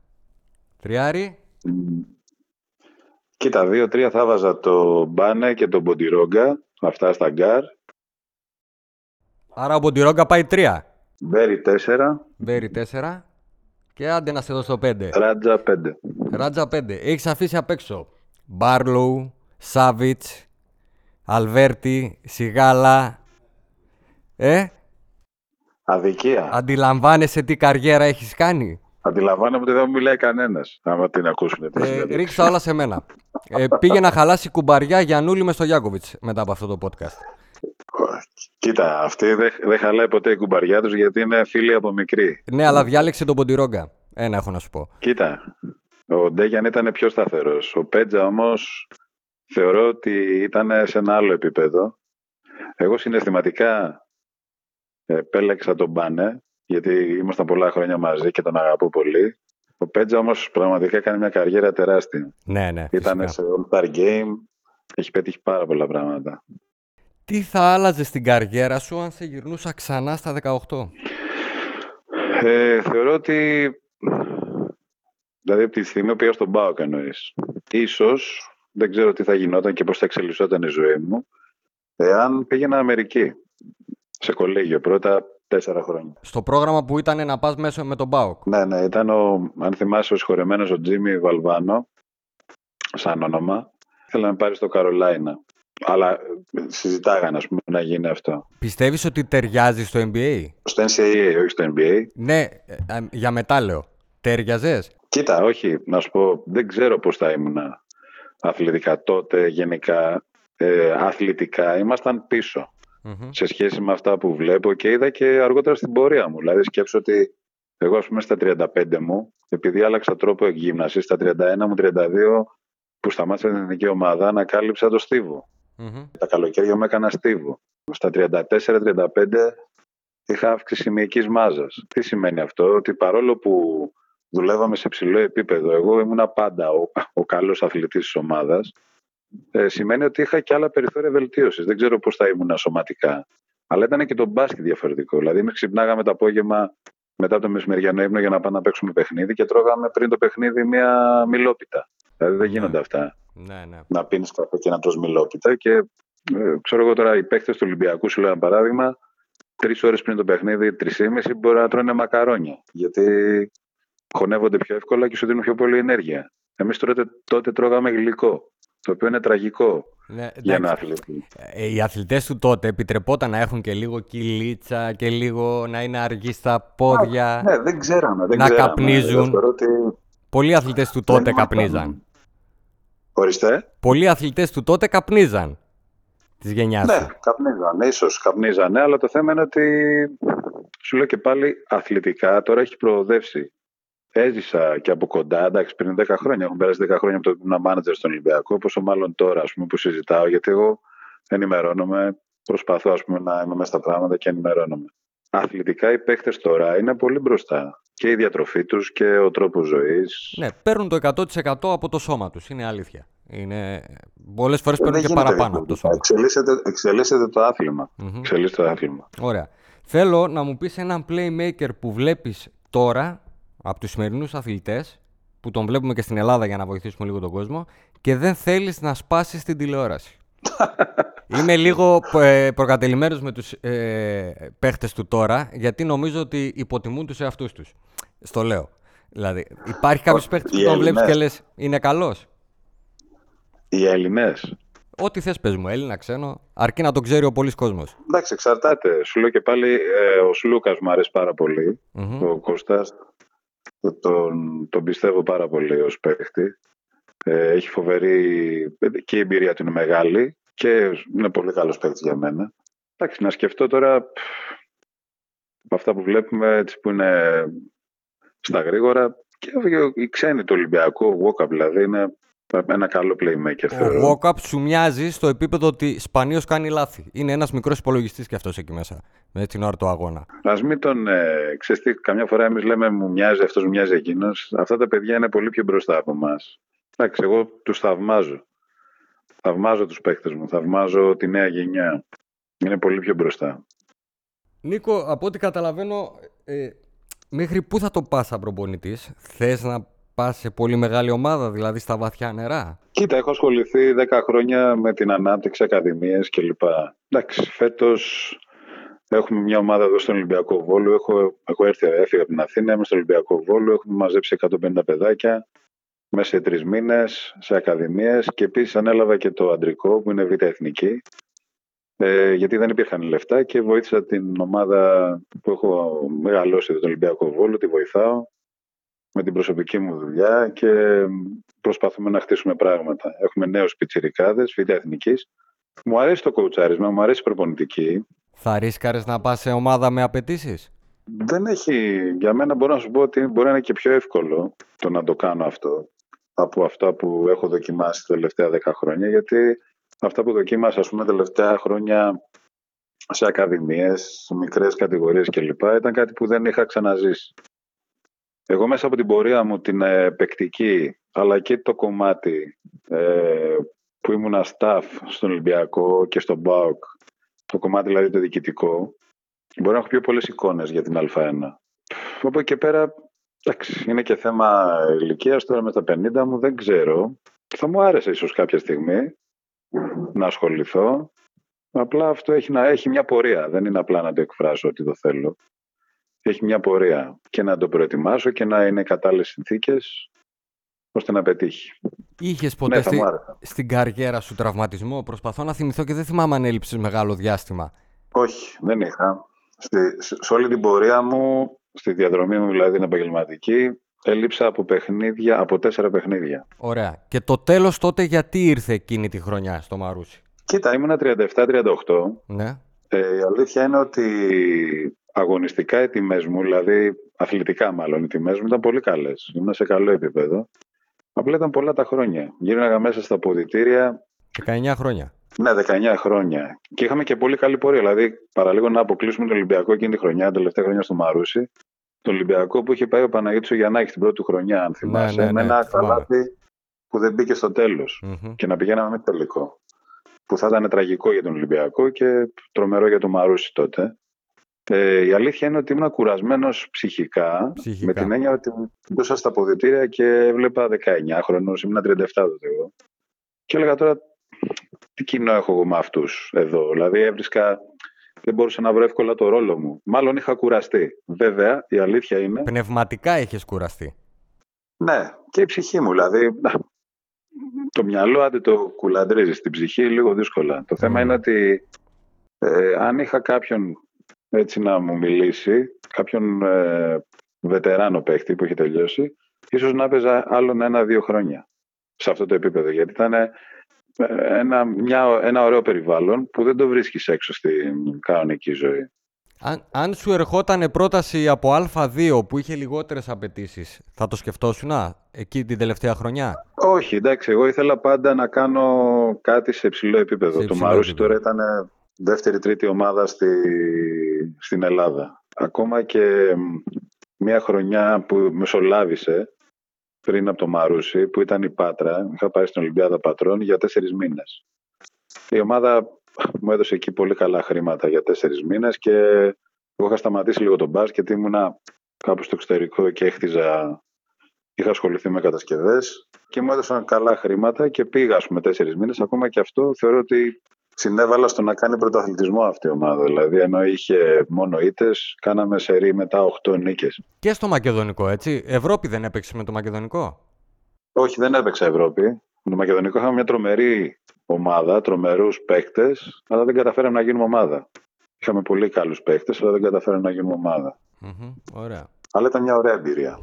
Τριάρι. Μ. Κοίτα, δύο-τρία θα βάζα το Μπάνε και τον Μποντιρόγκα. Αυτά στα γκαρντ. Άρα ο Ποντιρόγκα πάει τρία. Μπέρι 4, Μπέρι τέσσερα. Και άντε να σε δώσω πέντε. Ράτζα 5. Ράτζα 5. Έχεις αφήσει απ' έξω Μπάρλοου, Σάβιτς, Αλβέρτη, Σιγάλα. Ε, Αδικία. αντιλαμβάνεσαι τι καριέρα έχεις κάνει; Αντιλαμβάνομαι ότι δεν μου μιλάει κανένας. Άμα την ακούσουν. τη Ε, συνέντευξη. ρίξε τα όλα σε μένα. [laughs] Ε, πήγε να χαλάσει κουμπαριά Γιαννούλη με στο Γιάκοβιτ μετά από αυτό το podcast. Κοίτα, αυτή δεν δεν χαλάει ποτέ η κουμπαριά τους γιατί είναι φίλοι από μικρή. Ναι, αλλά διάλεξε τον Ποντιρόγκα. Ένα έχω να σου πω. Κοίτα, ο Ντέγιαν ήταν πιο σταθερός. Ο Πέτζα όμως θεωρώ ότι ήταν σε ένα άλλο επίπεδο. Εγώ συναισθηματικά ε, επέλεξα τον Μπάνε γιατί ήμασταν πολλά χρόνια μαζί και τον αγαπώ πολύ. Ο Πέτζα όμως πραγματικά έκανε μια καριέρα τεράστια. Ναι, ναι. Ήταν φυσικά. σε All-Star Game, έχει πετύχει πάρα πολλά πράγματα. Τι θα άλλαζες στην καριέρα σου αν σε γυρνούσα ξανά στα 18. Ε, θεωρώ ότι. Δηλαδή, από τη στιγμή που πήγα στον Πάοκ εννοείς. Ίσως, δεν ξέρω τι θα γινόταν και πώς θα εξελισσόταν η ζωή μου, εάν πήγαινα Αμερική. Σε κολέγιο πρώτα τέσσερα χρόνια. Στο πρόγραμμα που ήταν να πας μέσα με τον Μπάουκ. Ναι, ναι, ήταν ο, αν θυμάσαι, ο συγχωρεμένος ο Τζίμι Βαλβάνο, σαν όνομα. Ήθελα να με πάρει στο Καρολάινα. Αλλά ε, συζητάγανε, ας πούμε, να γίνει αυτό. Πιστεύεις ότι ταιριάζει στο NBA. Στο NCAA, όχι στο NBA. Ναι, ε, ε, για μετά λέω. Ταιριαζες; Κοίτα, όχι, να σου πω, δεν ξέρω πώς θα ήμουν αθλητικά τότε, γενικά, ε, αθλητικά. Ήμασταν πίσω Μμμ. σε σχέση με αυτά που βλέπω και είδα και αργότερα στην πορεία μου. Δηλαδή σκέψω ότι εγώ ας πούμε στα 35 μου, επειδή άλλαξα τρόπο εκγύμνασης, στα 31 μου, 32 που σταμάτησα την εθνική ομάδα, ανακάλυψα το στίβο. Μμμ. Τα καλοκαίρια μου έκανα στίβο. Στα 34-35 είχα αύξηση μυϊκής μάζας. Τι σημαίνει αυτό, ότι παρόλο που δουλεύαμε σε ψηλό επίπεδο, εγώ ήμουνα πάντα ο, ο καλός αθλητής της ομάδας, ε, σημαίνει ότι είχα και άλλα περιθώρια βελτίωσης. Δεν ξέρω πώς θα ήμουν σωματικά. Αλλά ήταν και το μπάσκετ διαφορετικό. Δηλαδή, εμείς ξυπνάγαμε το απόγευμα μετά από το μεσημεριανό ύπνο για να πάμε να παίξουμε παιχνίδι και τρώγαμε πριν το παιχνίδι μια μιλόπιτα. Δηλαδή δεν γίνονται αυτά Ναι, ναι. να πίνεις καφέ και να τρως μιλόπιτα. Και ε, ξέρω εγώ τώρα, οι παίκτες του Ολυμπιακού, σου λέω ένα παράδειγμα, τρεις ώρες πριν το παιχνίδι, τρεις ή μισή μπορεί να τρώνε μακαρόνια. Γιατί χωνεύονται πιο εύκολα και σου δίνουν πιο πολύ ενέργεια. Εμείς τότε, τότε τρώγαμε γλυκό. Το οποίο είναι τραγικό ναι για ένα εντάξει. αθλητή. Ε, οι αθλητές του τότε επιτρεπόταν να έχουν και λίγο κυλίτσα και λίγο να είναι αργοί στα πόδια. Ναι, δεν ξέραμε. Δεν Να ξέραμε. καπνίζουν. Εγώ θεωρώ ότι... Πολλοί αθλητές του τότε δεν καπνίζαν. ήμασταν- Ορίστε. Πολλοί αθλητές του τότε καπνίζαν. Της γενιάς Ναι, σου. καπνίζανε, ίσως καπνίζανε, αλλά το θέμα είναι ότι σου λέω και πάλι αθλητικά τώρα έχει προοδεύσει. Έζησα και από κοντά, εντάξει, πριν 10 χρόνια. Έχουν περάσει 10 χρόνια από το που ήμουν μάνατζερ στον Ολυμπιακό, πόσο μάλλον τώρα ας πούμε, που συζητάω, γιατί εγώ ενημερώνομαι, προσπαθώ ας πούμε, να είμαι μέσα στα πράγματα και ενημερώνομαι. αθλητικά οι παίχτες τώρα είναι πολύ μπροστά. Και η διατροφή τους και ο τρόπος ζωής. Ναι, παίρνουν το 100% από το σώμα τους, είναι αλήθεια. Είναι... Πολλές φορές Ε, παίρνουν δεν και γίνεται παραπάνω από το σώμα. Εξελίσσεται, εξελίσσεται το άθλημα. Μμμ. Εξελίσσεται το άθλημα. Ωραία. Θέλω να μου πεις έναν playmaker που βλέπεις τώρα από τους σημερινούς αθλητές που τον βλέπουμε και στην Ελλάδα για να βοηθήσουμε λίγο τον κόσμο και δεν θέλεις να σπάσεις την τηλεόραση. [laughs] Είμαι λίγο ε, προκατελημένος με τους ε, παίχτες του τώρα γιατί νομίζω ότι υποτιμούν τους εαυτούς τους. Στο λέω. Δηλαδή, υπάρχει κάποιος παίχτης που οι τον βλέπεις και Έλληνες. λες είναι καλός. Οι Έλληνες. Ό,τι θες πες μου, Έλληνα, ξένο, αρκεί να τον ξέρει ο πολλής κόσμος. Εντάξει, εξαρτάται. Σου λέω και πάλι ε, ο Σλούκας μου αρέσει πάρα πολύ. Μμμ. Ο Κώστας τον, τον πιστεύω πάρα πολύ ως παίχτη. Ε, έχει φοβερή και η εμπειρία του είναι μεγάλη και είναι πολύ καλός παίχτης για μένα. Εντάξει, να σκεφτώ τώρα πφ, από αυτά που βλέπουμε έτσι που είναι στα γρήγορα και οι ξένοι του Ολυμπιακού, ο Walkup δηλαδή είναι ένα καλό playmaker θεωρώ. Ο Walkup σου μοιάζει στο επίπεδο ότι σπανίως κάνει λάθη. Είναι ένας μικρός υπολογιστής και αυτός εκεί μέσα, με την ώρα του αγώνα. Α μην τον. Ε, ξέρεις τι, καμιά φορά εμείς λέμε μου μοιάζει αυτός, μου μοιάζει εκείνος. Αυτά τα παιδιά είναι πολύ πιο μπροστά από εμάς. Εντάξει, εγώ τους θαυμάζω. Θαυμάζω τους παίκτες μου. Θαυμάζω τη νέα γενιά. Είναι πολύ πιο μπροστά. Νίκο, από ό,τι καταλαβαίνω, ε, μέχρι πού θα το πας σαν προπονητής. Θες να πας σε πολύ μεγάλη ομάδα, δηλαδή στα βαθιά νερά; Κοίτα, έχω ασχοληθεί 10 χρόνια με την ανάπτυξη ακαδημίες κλπ. Εντάξει, φέτος έχουμε μια ομάδα εδώ στον Ολυμπιακό Βόλο. Έχω, έχω έρθει, έφυγα από την Αθήνα, είμαι στο Ολυμπιακό Βόλο. Έχουμε μαζέψει 150 παιδάκια μέσα σε τρεις μήνες σε ακαδημίες και επίσης ανέλαβα και το αντρικό που είναι β' εθνική. Ε, γιατί δεν υπήρχαν λεφτά και βοήθησα την ομάδα που έχω μεγαλώσει εδώ, τον Ολυμπιακό Βόλο, τη βοηθάω με την προσωπική μου δουλειά και προσπαθούμε να χτίσουμε πράγματα. Έχουμε νέους πιτσιρικάδες, β' εθνικής. Μου αρέσει το κοουτσάρισμα, μου αρέσει η προπονητική. Θα ρίσκαρες να πας σε ομάδα με απαιτήσεις; Δεν έχει, για μένα μπορώ να σου πω ότι μπορεί να είναι και πιο εύκολο το να το κάνω αυτό από αυτά που έχω δοκιμάσει τα τελευταία 10 χρόνια γιατί αυτά που δοκίμασα ας πούμε τα τελευταία χρόνια σε ακαδημίες, σε μικρές κατηγορίες κλπ. ήταν κάτι που δεν είχα ξαναζήσει. Εγώ μέσα από την πορεία μου την ε, παικτική αλλά και το κομμάτι ε, που ήμουνα staff στον Ολυμπιακό και στον ΠΑΟΚ το κομμάτι δηλαδή το διοικητικό Μπορεί να έχω πιο πολλές εικόνες για την Α1. Από εκεί και πέρα, εντάξει, είναι και θέμα ηλικίας τώρα με τα 50 μου, δεν ξέρω. Θα μου άρεσε ίσως κάποια στιγμή να ασχοληθώ. Απλά αυτό έχει, να, έχει μια πορεία. Δεν είναι απλά να το εκφράσω ότι το θέλω. Έχει μια πορεία και να το προετοιμάσω και να είναι κατάλληλες συνθήκες ώστε να πετύχει. Είχες ποτέ Ναι, θα στη- μου άρεσε. στην καριέρα σου τραυματισμό; Προσπαθώ να θυμηθώ και δεν θυμάμαι αν έλειψες μεγάλο διάστημα. Όχι, δεν είχα. Στη, σε σε όλη την πορεία μου, στη διαδρομή μου δηλαδή την επαγγελματική, έλειψα από παιχνίδια, από τέσσερα παιχνίδια. Ωραία. Και το τέλος τότε γιατί ήρθε εκείνη τη χρονιά στο Μαρούσι; Κοίτα, ήμουνα 37-38. Ναι. Ε, η αλήθεια είναι ότι αγωνιστικά οι τιμές μου, δηλαδή αθλητικά μάλλον οι τιμές μου ήταν πολύ καλές. Ήμουν σε καλό επίπεδο. Απλά ήταν πολλά τα χρόνια. Γύρναγα μέσα στα ποδητήρια 19 χρόνια. Ναι, 19 χρόνια. Και είχαμε και πολύ καλή πορεία. Δηλαδή, παραλίγο να αποκλείσουμε τον Ολυμπιακό εκείνη τη χρονιά, την τελευταία χρονιά στο Μαρούσι. Τον Ολυμπιακό που είχε πάει ο Παναγιώτης ο Γιαννάκης την πρώτη του χρονιά, αν θυμάσαι. ναι, ναι, με ένα θυμάμαι. καλάθι που δεν μπήκε στο τέλος. Μμμ. Και να πηγαίναμε με τελικό. Που θα ήταν τραγικό για τον Ολυμπιακό και τρομερό για τον Μαρούσι τότε. Ε, η αλήθεια είναι ότι ήμουν κουρασμένος ψυχικά, Ψυχικά. με την έννοια ότι μπούσα στα ποδητήρια και έβλεπα 19 χρονών, ήμουν 37 τότε εγώ. Και έλεγα τώρα, τι κοινό έχω εγώ με αυτούς εδώ; Δηλαδή έβρισκα, δεν μπορούσα να βρω εύκολα το ρόλο μου. Μάλλον είχα κουραστεί. Βέβαια, η αλήθεια είναι. Πνευματικά είχες κουραστεί. Ναι, και η ψυχή μου. Δηλαδή, να, το μυαλό άντε το κουλαντρίζεις. Στην ψυχή λίγο δύσκολα. Το θέμα Μμμ. είναι ότι ε, αν είχα κάποιον έτσι να μου μιλήσει, κάποιον ε, βετεράνο παίχτη που έχει τελειώσει, ίσως να έπαιζα άλλον ένα-δύο χρόνια σε αυτό το επίπεδο. Γιατί ήταν ε, ένα, μια, ένα ωραίο περιβάλλον που δεν το βρίσκεις έξω στην κανονική ζωή. Αν, αν σου ερχόταν πρόταση από Α2 που είχε λιγότερες απαιτήσεις, θα το σκεφτόσουν εκεί την τελευταία χρονιά; Όχι, εντάξει, εγώ ήθελα πάντα να κάνω κάτι σε υψηλό επίπεδο. Σε το υψηλό Μαρούσι επίπεδο. τώρα ήταν δεύτερη-τρίτη ομάδα στη, στην Ελλάδα. ακόμα και μια χρονιά που μεσολάβησε πριν από το Μαρούσι, που ήταν η Πάτρα, είχα πάει στην Ολυμπιάδα Πατρών για τέσσερις μήνες. Η ομάδα μου έδωσε εκεί πολύ καλά χρήματα για τέσσερις μήνες και εγώ είχα σταματήσει λίγο τον μπάσκετ, ήμουνα κάπου στο εξωτερικό και έχτιζα, είχα ασχοληθεί με κατασκευές και μου έδωσαν καλά χρήματα και πήγα, ας πούμε, τέσσερις μήνες. Ακόμα και αυτό θεωρώ ότι συνέβαλα στο να κάνει πρωταθλητισμό αυτή η ομάδα. Δηλαδή, ενώ είχε μόνο ήττες, κάναμε σερή μετά 8 νίκες. Και στο Μακεδονικό, έτσι. Ευρώπη δεν έπαιξε με το Μακεδονικό; Όχι, δεν έπαιξε Ευρώπη. Με το Μακεδονικό είχαμε μια τρομερή ομάδα, τρομερούς παίκτες, αλλά δεν καταφέραμε να γίνουμε ομάδα. Είχαμε πολύ καλούς παίκτες, αλλά δεν καταφέραμε να γίνουμε ομάδα. Mm-hmm, ωραία. Αλλά ήταν μια ωραία εμπειρία.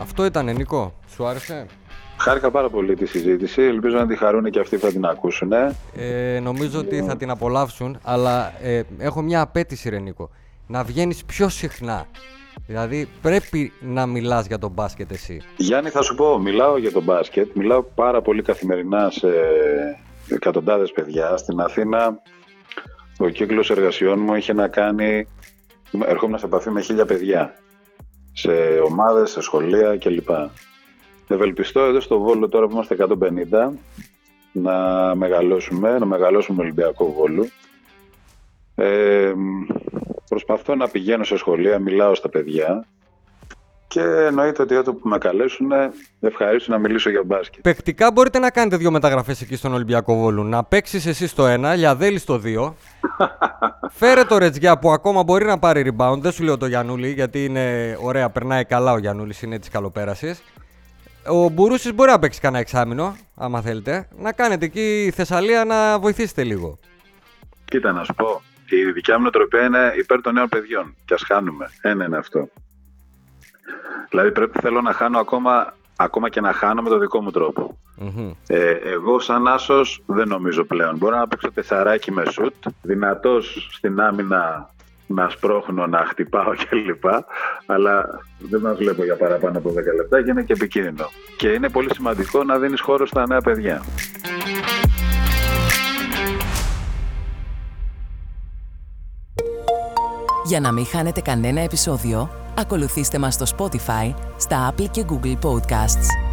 Αυτό ήταν, Νικό. Σου άρεσε; Χάρηκα πάρα πολύ τη συζήτηση. Ελπίζω να τη χαρούν και αυτοί που θα την ακούσουν. Ε, νομίζω ότι θα την απολαύσουν, αλλά ε, έχω μια απέτηση, Ρενίκο. Να βγαίνεις πιο συχνά. Δηλαδή πρέπει να μιλάς για τον μπάσκετ εσύ. Γιάννη θα σου πω, μιλάω για τον μπάσκετ. Μιλάω πάρα πολύ καθημερινά σε εκατοντάδες παιδιά. Στην Αθήνα ο κύκλος εργασιών μου είχε να κάνει... Ερχόμουν σε επαφή με χίλια παιδιά. Σε ομάδες, σε σχολεία κλπ. Ευελπιστώ εδώ στο Βόλο τώρα που είμαστε 150 να μεγαλώσουμε, να μεγαλώσουμε Ολυμπιακό Βόλο. Ε, προσπαθώ να πηγαίνω σε σχολεία, μιλάω στα παιδιά και εννοείται ότι όταν που με καλέσουν ευχαρίστω να μιλήσω για μπάσκετ. Παικτικά μπορείτε να κάνετε δύο μεταγραφές εκεί στον Ολυμπιακό Βόλου. Να παίξεις εσύ στο ένα, Λιαδέλη στο δύο. [laughs] Φέρε το Ρετζιά που ακόμα μπορεί να πάρει rebound. Δεν σου λέω το Γιανούλη γιατί είναι ωραία, περνάει καλά ο Γιανούλης, είναι τη καλοπέρασης. Ο Μπουρούσης μπορεί να παίξει κανένα εξάμεινο, άμα θέλετε. Να κάνετε εκεί η Θεσσαλία να βοηθήσετε λίγο. Κοίτα να σου πω. Η δικιά μου νοοτροπία είναι υπέρ των νέων παιδιών. Και ας χάνουμε. Ένα είναι αυτό. Δηλαδή πρέπει θέλω να χάνω ακόμα, ακόμα και να χάνω με το δικό μου τροπο Ε, εγώ σαν άσος δεν νομίζω πλέον. Μπορώ να παίξω τεσσαράκι με σουτ, δυνατός στην άμυνα να σπρώχνω, να χτυπάω κλπ. Αλλά δεν μας βλέπω για παραπάνω από 10 λεπτά και είναι και επικίνδυνο. Και είναι πολύ σημαντικό να δίνεις χώρο στα νέα παιδιά. Για να μην χάνετε κανένα επεισόδιο, ακολουθήστε μας στο Spotify, στα Apple και Google Podcasts.